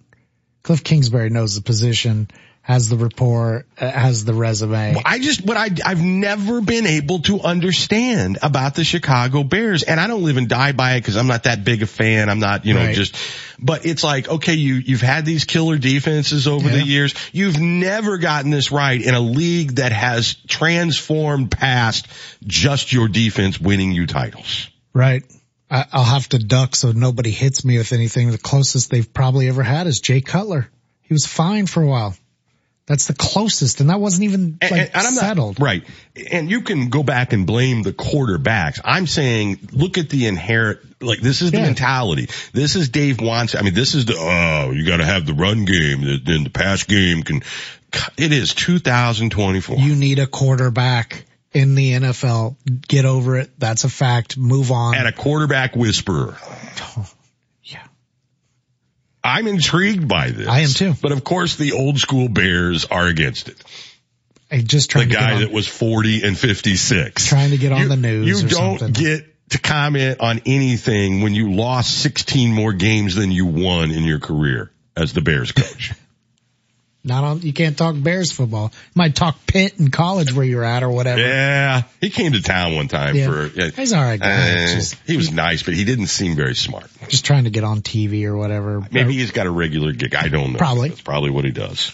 Cliff Kingsbury knows the position has the rapport, uh, has the resume. Well, I just, what I, I've never been able to understand about the Chicago Bears, and I don't live and die by it because I'm not that big a fan. I'm not, you know, Right. just, but it's like, okay, you, you've had these killer defenses over the years. You've never gotten this right in a league that has transformed past just your defense winning you titles. Right. I, I'll have to duck so nobody hits me with anything. The closest they've probably ever had is Jay Cutler. He was fine for a while. That's the closest, and that wasn't even like And- and I'm not- settled. right. And you can go back and blame the quarterbacks. I'm saying, look at the inherent, like this is the Yeah. mentality. This is Dave Wannstedt. I mean, this is the, oh, you got to have the run game. Then the pass game can, it is 2024. You need a quarterback in the NFL. Get over it. That's a fact. Move on. and a quarterback whisperer. I'm intrigued by this. I am too. But of course the old school Bears are against it. I just The trying to get guy on, that was 40 and 56. trying to get on you, the news. You don't something. get to comment on anything when you lost 16 more games than you won in your career as the Bears coach. Not on. You can't talk Bears football. You might talk Pitt in college where you're at or whatever. yeah, he came to town one time Yeah. for. Yeah, He's all right guy. Uh, just, he was nice, but he didn't seem very smart. just trying to get on TV or whatever. Maybe he's got a regular gig. I don't know. Probably. That's probably what he does.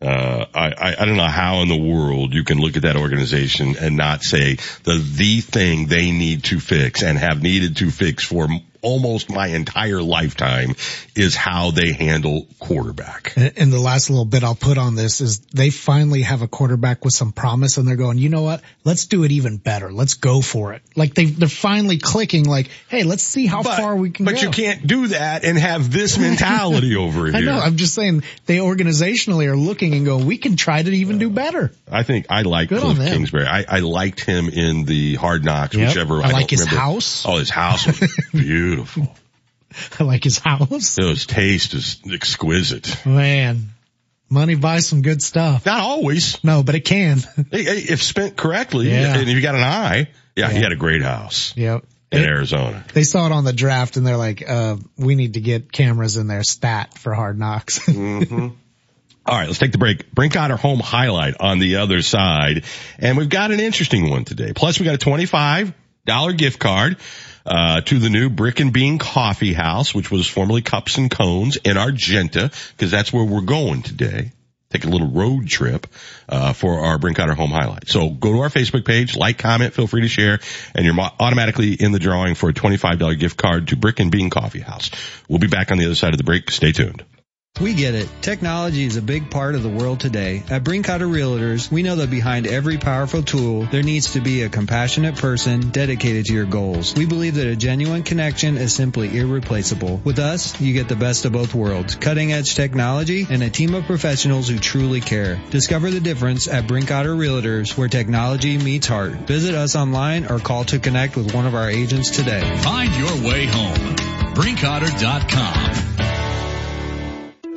Uh, I, I, I don't know how in the world you can look at that organization and not say the, the thing they need to fix and have needed to fix for almost my entire lifetime is how they handle quarterback. And the last little bit I'll put on this is they finally have a quarterback with some promise and they're going, you know what? Let's do it even better. Let's go for it. Like they, they're finally clicking like, hey, let's see how But- far we can But go. But you can't do that and have this mentality over here. I know. I'm just saying they organizationally are looking and going, we can try to even do better. I think I like Cliff. Kingsbury. I, I liked him in the Hard Knocks, Yep. whichever. I like don't his remember. house. Oh, his house was beautiful. I like his house. His taste is exquisite. Man, money buys some good stuff. Not always. No, but it can. If spent correctly, Yeah. and if you got an eye, yeah, he Yeah. had a great house Yep. in Arizona. They saw it on the draft and they're like, uh, we need to get cameras in there stat for hard knocks. Mm-hmm. All right, let's take the break. Brink got our home highlight on the other side, and we've got an interesting one today. Plus, we got a twenty-five dollar gift card uh, to the new Brick and Bean Coffee House, which was formerly Cups and Cones in Argenta, because that's where we're going today. take a little road trip uh, for our Brinkoetter Home Highlight. So go to our Facebook page, like, comment, feel free to share, and you're automatically in the drawing for a $25 gift card to Brick and Bean Coffee House. We'll be back on the other side of the break. Stay tuned. We get it. Technology is a big part of the world today. At Brinkoetter Realtors, we know that behind every powerful tool, there needs to be a compassionate person dedicated to your goals. We believe that a genuine connection is simply irreplaceable. With us, you get the best of both worlds. Cutting edge technology and a team of professionals who truly care. Discover the difference at Brinkoetter Realtors, where technology meets heart. Visit us online or call to connect with one of our agents today. Find your way home. Brinkoetter.com.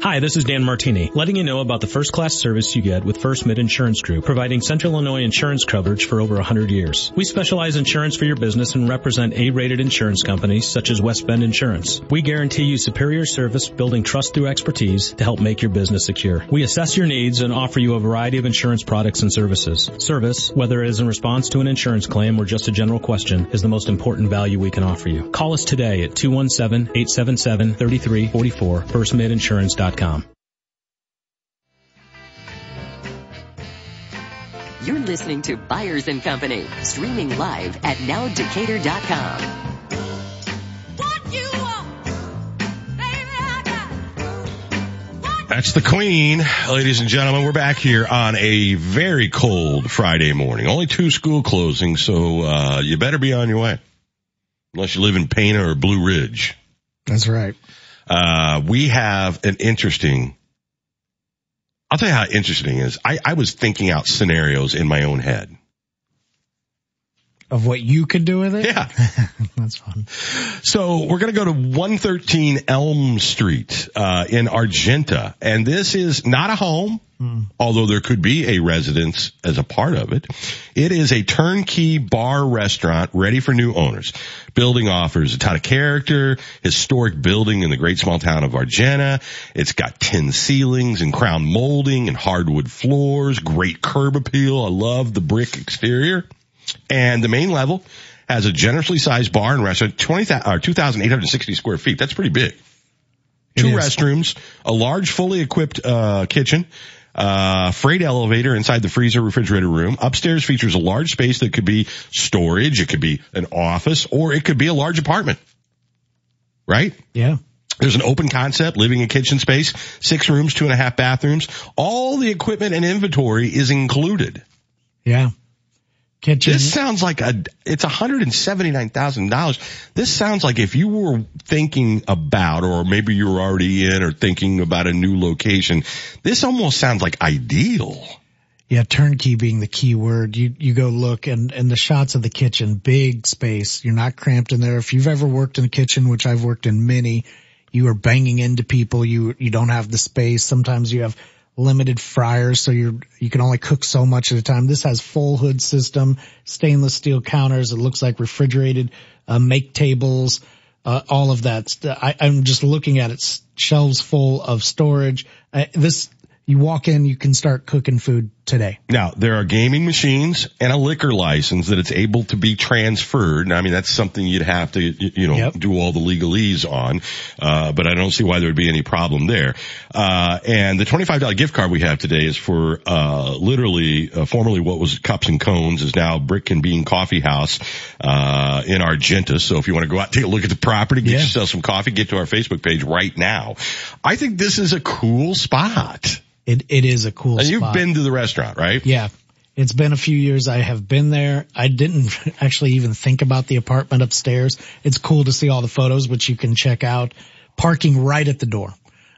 Hi, this is Dan Martini, letting you know about the first class service you get with First Mid Insurance Group, providing Central Illinois insurance coverage for over 100 years. We specialize insurance for your business and represent A-rated insurance companies such as West Bend Insurance. We guarantee you superior service, building trust through expertise to help make your business secure. We assess your needs and offer you a variety of insurance products and services. Service, whether it is in response to an insurance claim or just a general question, is the most important value we can offer you. Call us today at 217-877-3344, firstmidinsurance.com. You're listening to Byers and Company, streaming live at nowdecatur.com. That's the Queen, ladies and gentlemen. We're back here on a very cold Friday morning. Only two school closings, so uh, you better be on your way, unless you live in Pana or Blue Ridge. That's right. Uh, we have an interesting, I'll tell you how interesting is. I, I was thinking out scenarios in my own head. Of what you could do with it? Yeah. That's fun. So we're going to go to 113 Elm Street, uh, in Argenta. And this is not a home, mm. although there could be a residence as a part of it. It is a turnkey bar restaurant ready for new owners. Building offers a ton of character, historic building in the great small town of Argenta. It's got tin ceilings and crown molding and hardwood floors, great curb appeal. I love the brick exterior. And the main level has a generously sized bar and restaurant, 20, or 2,860 square feet. That's pretty big. Two restrooms, a large fully equipped, uh, kitchen, uh, freight elevator inside the freezer refrigerator room. Upstairs features a large space that could be storage. It could be an office or it could be a large apartment. Right? Yeah. There's an open concept, living and kitchen space, six rooms, two and a half bathrooms. All the equipment and inventory is included. Yeah. Kitchen. This sounds like a, it's $179,000. This sounds like if you were thinking about, or maybe you were already in or thinking about a new location, this almost sounds like ideal. Yeah, turnkey being the key word. You, you go look and, and the shots of the kitchen, big space. You're not cramped in there. If you've ever worked in a kitchen, which I've worked in many, you are banging into people. You, you don't have the space. Sometimes you have limited fryers, so you you can only cook so much at a time. This has full hood system, stainless steel counters. It looks like refrigerated uh, make tables, uh, all of that. I, am just looking at it, shelves full of storage. Uh, this you walk in, you can start cooking food today. Now, there are gaming machines and a liquor license that it's able to be transferred. I mean, that's something you'd have to, you know, yep. do all the legalese on. Uh, but I don't see why there would be any problem there. Uh, and the $25 gift card we have today is for, uh, literally, uh, formerly what was Cups and Cones is now Brick and Bean Coffee House, uh, in Argenta. So if you want to go out, take a look at the property, get yeah. yourself some coffee, get to our Facebook page right now. I think this is a cool spot. It it is a cool. And spot. you've been to the restaurant, right? Yeah. It's been a few years I have been there. I didn't actually even think about the apartment upstairs. It's cool to see all the photos, which you can check out. Parking right at the door.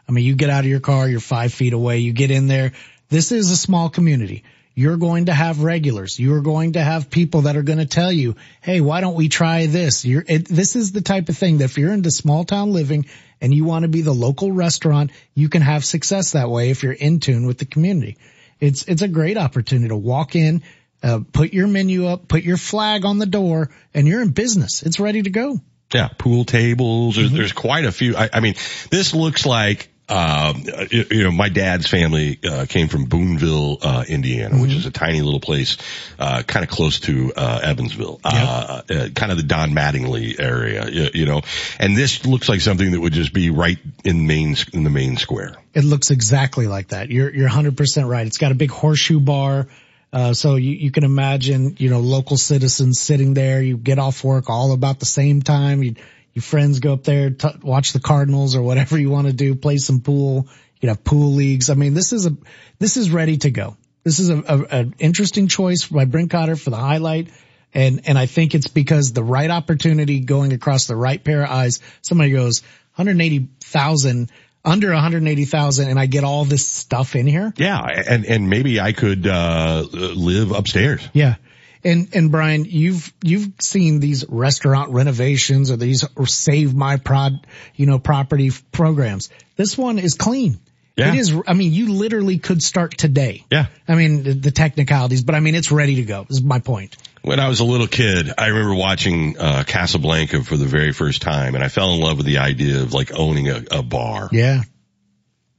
I mean, you get out of your car, you're five feet away, you get in there. This is a small community. You're going to have regulars. You're going to have people that are going to tell you, Hey, why don't we try this? You're, it, this is the type of thing that if you're into small town living and you want to be the local restaurant, you can have success that way if you're in tune with the community. It's, it's a great opportunity to walk in, uh, put your menu up, put your flag on the door and you're in business. It's ready to go. Yeah. Pool tables. There's, mm-hmm. there's quite a few. I, I mean, this looks like um, you, know, my dad's family uh, came from Boonville, uh, Indiana, mm-hmm. which is a tiny little place, uh, kind of close to uh, Evansville, yep. Uh, uh, kind of the Don Mattingly area, you, you, know. And this looks like something that would just be right in main in the main square. It looks exactly like that. You're you're 100 percent right. It's got a big horseshoe bar. Uh, so you, you can imagine, you know, local citizens sitting there. You get off work all about the same time. You your friends go up there, t- watch the Cardinals or whatever you want to do, play some pool. You can have pool leagues. I mean, this is a, this is ready to go. This is a, a an interesting choice by Brinkoetter for the highlight. And, and I think it's because the right opportunity going across the right pair of eyes. Somebody goes 180,000 under 180,000 and I get all this stuff in here. Yeah. And, and maybe I could, uh, live upstairs. Yeah. And, and Brian, you've, you've seen these restaurant renovations or these or save my prod, you know, property programs. This one is clean. Yeah. It is, I mean, you literally could start today. Yeah. I mean, the, the technicalities, but I mean, it's ready to go. Is my point. When I was a little kid, I remember watching, uh, Casablanca for the very first time and I fell in love with the idea of like owning a, a bar. Yeah.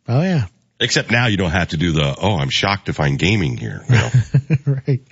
Oh yeah. Except now you don't have to do the, oh, I'm shocked to find gaming here. You know? right.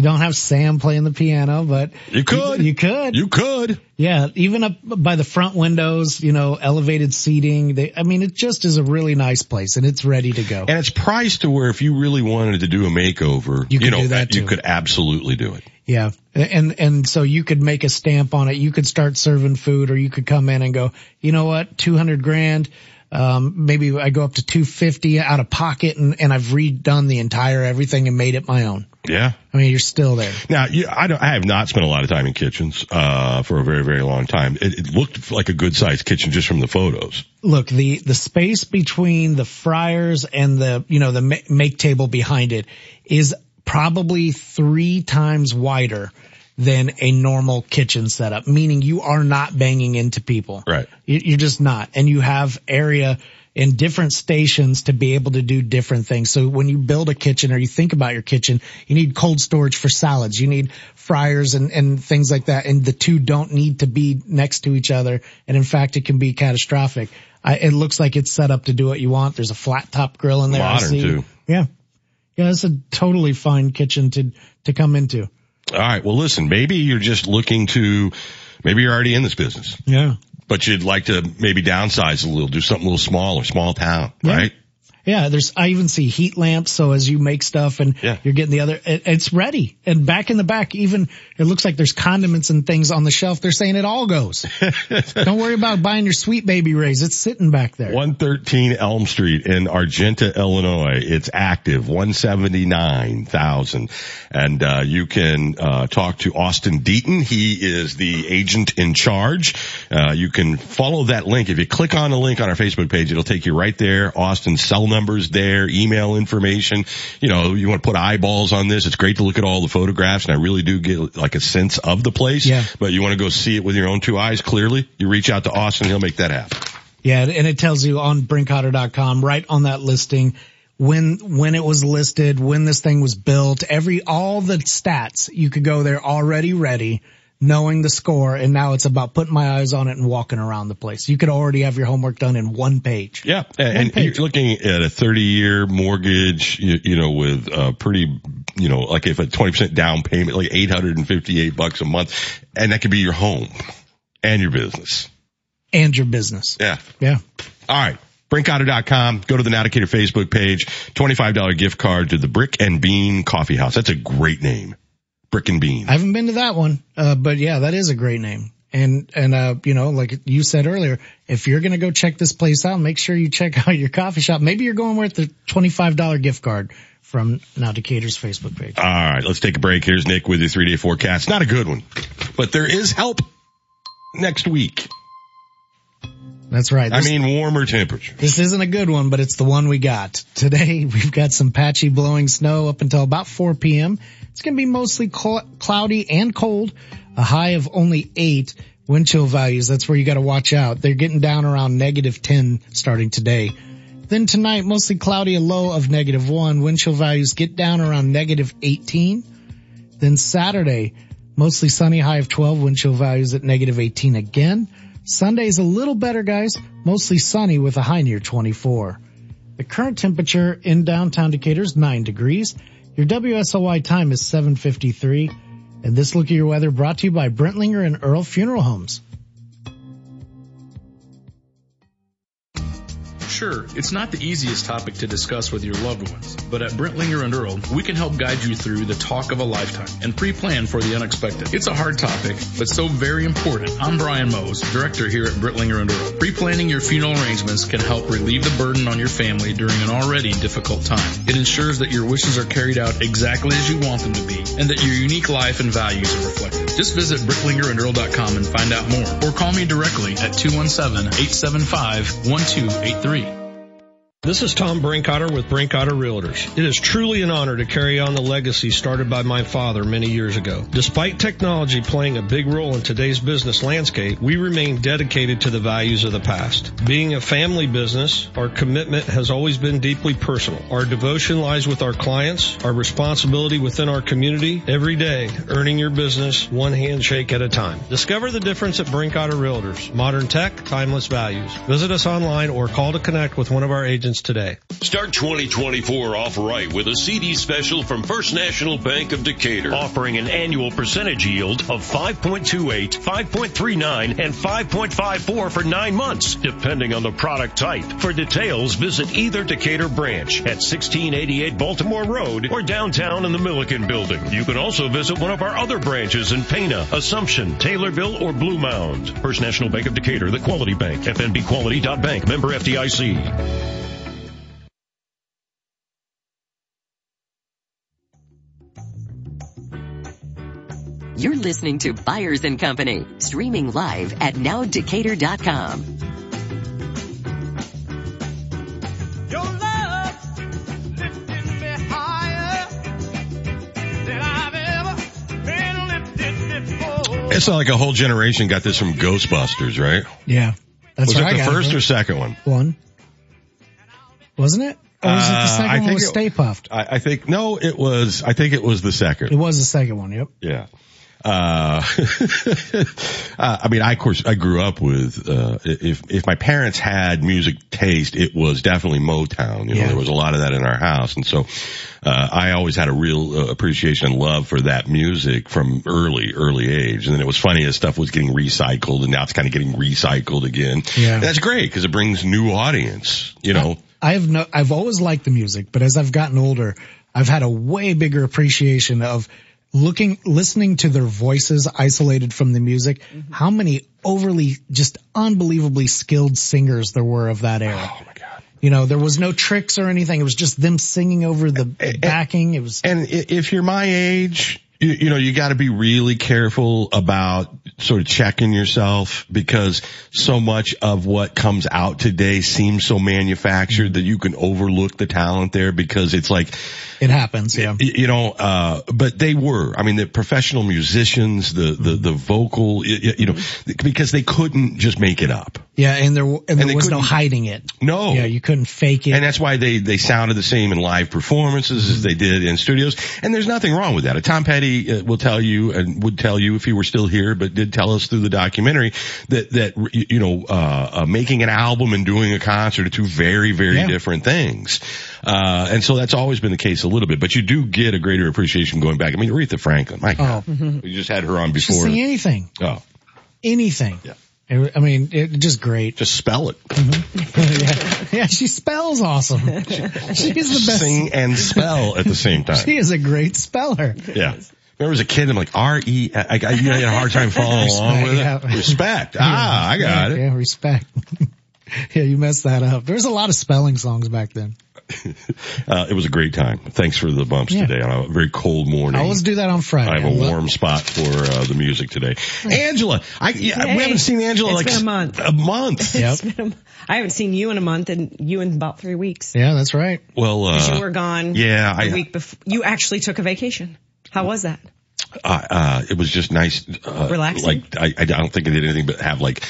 You don't have Sam playing the piano, but you could. You, you, could. You could. Yeah, even up by the front windows, you know, elevated seating. They, I mean, it just is a really nice place, and it's ready to go. And it's priced to where if you really wanted to do a makeover, you, you know, you could absolutely do it. Yeah, and and so you could make a stamp on it. You could start serving food, or you could come in and go, you know what, two hundred grand. Um, maybe I go up to 250 out of pocket and, and I've redone the entire everything and made it my own. Yeah. I mean, you're still there. Now, you, I don't, I have not spent a lot of time in kitchens, uh, for a very, very long time. It, it looked like a good sized kitchen just from the photos. Look, the, the space between the fryers and the, you know, the make table behind it is probably three times wider than a normal kitchen setup, meaning you are not banging into people. Right. You're just not. And you have area in different stations to be able to do different things. So when you build a kitchen or you think about your kitchen, you need cold storage for salads. You need fryers and, and things like that. And the two don't need to be next to each other. And in fact, it can be catastrophic. I, it looks like it's set up to do what you want. There's a flat top grill in there. Modern too. Yeah. Yeah. It's a totally fine kitchen to, to come into. All right. Well, listen, maybe you're just looking to, maybe you're already in this business. Yeah. But you'd like to maybe downsize a little, do something a little smaller, small town, yeah. right? Yeah, there's, I even see heat lamps. So as you make stuff and yeah. you're getting the other, it, it's ready. And back in the back, even it looks like there's condiments and things on the shelf. They're saying it all goes. Don't worry about buying your sweet baby rays. It's sitting back there. 113 Elm Street in Argenta, Illinois. It's active, 179,000. And, uh, you can, uh, talk to Austin Deaton. He is the agent in charge. Uh, you can follow that link. If you click on the link on our Facebook page, it'll take you right there. Austin cell numbers there, email information. You know, you want to put eyeballs on this. It's great to look at all the photographs and I really do get like a sense of the place. Yeah. But you want to go see it with your own two eyes clearly. You reach out to Austin. He'll make that happen. Yeah. And it tells you on brinkoetter.com right on that listing when when it was listed, when this thing was built, every all the stats you could go there already ready knowing the score, and now it's about putting my eyes on it and walking around the place. You could already have your homework done in one page. Yeah, and, and page. you're looking at a 30 year mortgage, you, you, know, with a pretty, you know, like if a 20% down payment, like 858 bucks a month, and that could be your home and your business. And your business. Yeah. Yeah. All right. Brinkoetter.com. Go to the Now Facebook page. $25 gift card to the Brick and Bean Coffee House. That's a great name. Brick and Bean. I haven't been to that one, uh, but yeah, that is a great name. And, and, uh, you know, like you said earlier, if you're going to go check this place out, make sure you check out your coffee shop. Maybe you're going with the $25 gift card from Now Decatur's Facebook page. All right. Let's take a break. Here's Nick with your three day forecast. Not a good one, but there is help next week. That's right. This, I mean, warmer temperature. This isn't a good one, but it's the one we got. Today, we've got some patchy blowing snow up until about 4 p.m. It's going to be mostly cloudy and cold. A high of only eight wind chill values. That's where you got to watch out. They're getting down around negative 10 starting today. Then tonight, mostly cloudy, a low of negative one. Wind chill values get down around negative 18. Then Saturday, mostly sunny, high of 12. Wind chill values at negative 18 again. Sunday's a little better, guys. Mostly sunny with a high near 24. The current temperature in downtown Decatur is 9 degrees. Your WSOY time is 753. And this look at your weather brought to you by Brentlinger and Earl Funeral Homes. Sure, it's not the easiest topic to discuss with your loved ones, but at Brentlinger and Earl, we can help guide you through the talk of a lifetime and pre-plan for the unexpected. It's a hard topic, but so very important. I'm Brian Mose, director here at Brentlinger and Earl. Pre-planning your funeral arrangements can help relieve the burden on your family during an already difficult time. It ensures that your wishes are carried out exactly as you want them to be, and that your unique life and values are reflected. Just visit BrentlingerandEarl.com and find out more, or call me directly at 217-875-1283. This is Tom Brinkoetter with Brinkoetter Realtors. It is truly an honor to carry on the legacy started by my father many years ago. Despite technology playing a big role in today's business landscape, we remain dedicated to the values of the past. Being a family business, our commitment has always been deeply personal. Our devotion lies with our clients, our responsibility within our community, every day, earning your business one handshake at a time. Discover the difference at Brinkoetter Realtors. Modern tech, timeless values. Visit us online or call to connect with one of our agents today. Start 2024 off right with a CD special from First National Bank of Decatur, offering an annual percentage yield of 5.28, 5.39, and 5.54 for nine months, depending on the product type. For details, visit either Decatur branch at 1688 Baltimore Road or downtown in the Milliken Building. You can also visit one of our other branches in Pana, Assumption, Taylorville, or Blue Mound. First National Bank of Decatur, the Quality Bank, FNBQuality.bank, member FDIC. You're listening to Byers and Company, streaming live at nowdecatur.com. It's not like a whole generation got this from Ghostbusters, right? Yeah. That's was it I the first it. or second one? One. Wasn't it? Or was it the Uh, second I one think with it- Stay Puft? I, I think no, it was. I think it was the second. It was the second one, yep. Yeah. Uh, uh, I mean, I, of course, I grew up with, uh, if, if my parents had music taste, it was definitely Motown. You know, Yeah. there was a lot of that in our house. And so, uh, I always had a real uh, appreciation and love for that music from early, early age. And then it was funny as stuff was getting recycled and now it's kind of getting recycled again. Yeah. And that's great because it brings new audience, you know. I have no, I've always liked the music, but as I've gotten older, I've had a way bigger appreciation of looking, listening to their voices isolated from the music. Mm-hmm. How many overly, just unbelievably skilled singers there were of that era. Oh my God. You know, there was no tricks or anything. It was just them singing over the backing. It was, and if you're my age, you, you know, you got to be really careful about sort of checking yourself because so much of what comes out today seems so manufactured that you can overlook the talent there because it's like, it happens. Yeah. you know, uh, but they were, I mean, the professional musicians, the, the, the vocal, you know, because they couldn't just make it up. Yeah. And there, and there they was no hiding it. No. Yeah. You couldn't fake it. And that's why they, they sounded the same in live performances as they did in studios. And there's nothing wrong with that. A Tom Petty uh, will tell you and would tell you if he were still here, but did tell us through the documentary that, that, you know, uh, uh making an album and doing a concert are two very, very Yeah. different things. Uh, and so that's always been the case a little bit, but you do get a greater appreciation going back. I mean, Aretha Franklin, my God, Oh. we just had her on before. anything. Oh, Anything. Yeah. I mean, it just great. just spell it. yeah. yeah, she spells awesome. She's the best. Sing and spell at the same time. She is a great speller. Yeah. Remember as a kid, I'm like, R-E, I, I, you had a hard time following along with it. yeah. Respect. Ah, I got yeah, it. Yeah, respect. yeah, you messed that up. There was a lot of spelling songs back then. Uh, it was a great time. Thanks for the bumps Yeah. today on a very cold morning. I always do that on Friday. I have a love- warm spot for uh, the music today. Angela, I yeah, we haven't seen Angela it's like been a s- month. A month. It's been a- I haven't seen you in a month and you in about three weeks. Yeah, that's right. Well, uh, 'Cause you were gone Yeah, the I, week before. You actually took a vacation. How was that? uh, uh, it was just nice. Uh, Relaxing? Like I, I don't think I did anything but have like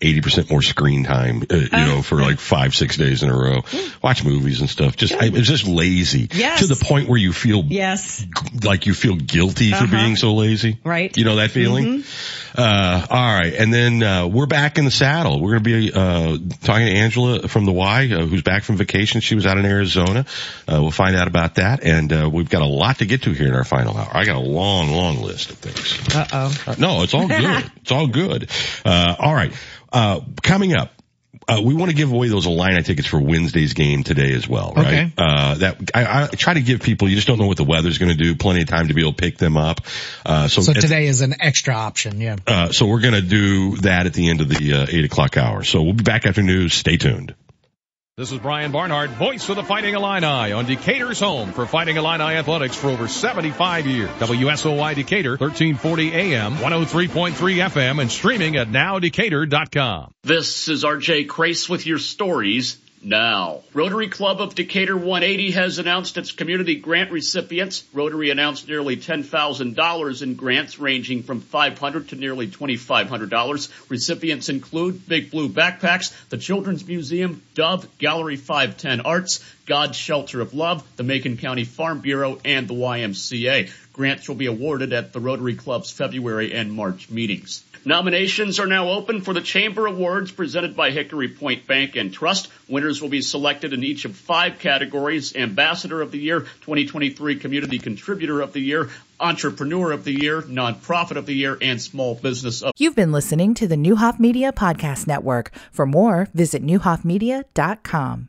80% more screen time, uh, you Oh. know, for like five, six days in a row. Watch movies and stuff. Just, I, it's just lazy. Yes. To the point where you feel Yes. like you feel guilty for Uh-huh. being so lazy. Right. You know that feeling? Uh, all right. And then, uh, we're back in the saddle. We're going to be, uh, talking to Angela from the Y, uh, who's back from vacation. She was out in Arizona. Uh, we'll find out about that. And, uh, we've got a lot to get to here in our final hour. I got a long, long list of things. Uh oh. Uh, no, it's all good. it's all good. Uh, all right. Uh, coming up. Uh, we want to give away those Illini tickets for Wednesday's game today as well, right? Okay. Uh, that I, I try to give people. You just don't know what the weather's going to do. Plenty of time to be able to pick them up. Uh, so So today is an extra option. Yeah. uh, so we're going to do that at the end of the uh, eight o'clock hour. So we'll be back after news. Stay tuned. This is Brian Barnhart, voice of the Fighting Illini on Decatur's home for Fighting Illini athletics for over 75 years. WSOY Decatur, 1340 AM, 103.3 FM, and streaming at nowdecatur.com. This is RJ Crace with your stories now. Rotary Club of Decatur 180 has announced its community grant recipients. Rotary announced nearly $10,000 in grants ranging from $500 to nearly $2,500. Recipients include Big Blue Backpacks, the Children's Museum, Dove, Gallery 510 Arts, God's Shelter of Love, the Macon County Farm Bureau, and the YMCA. Grants will be awarded at the Rotary Club's February and March meetings. Nominations are now open for the Chamber Awards presented by Hickory Point Bank and Trust. Winners will be selected in each of five categories, Ambassador of the Year, 2023 Community Contributor of the Year, Entrepreneur of the Year, Nonprofit of the Year, and Small Business of You've been listening to the Neuhoff Media Podcast Network. For more, visit neuhoffmedia.com.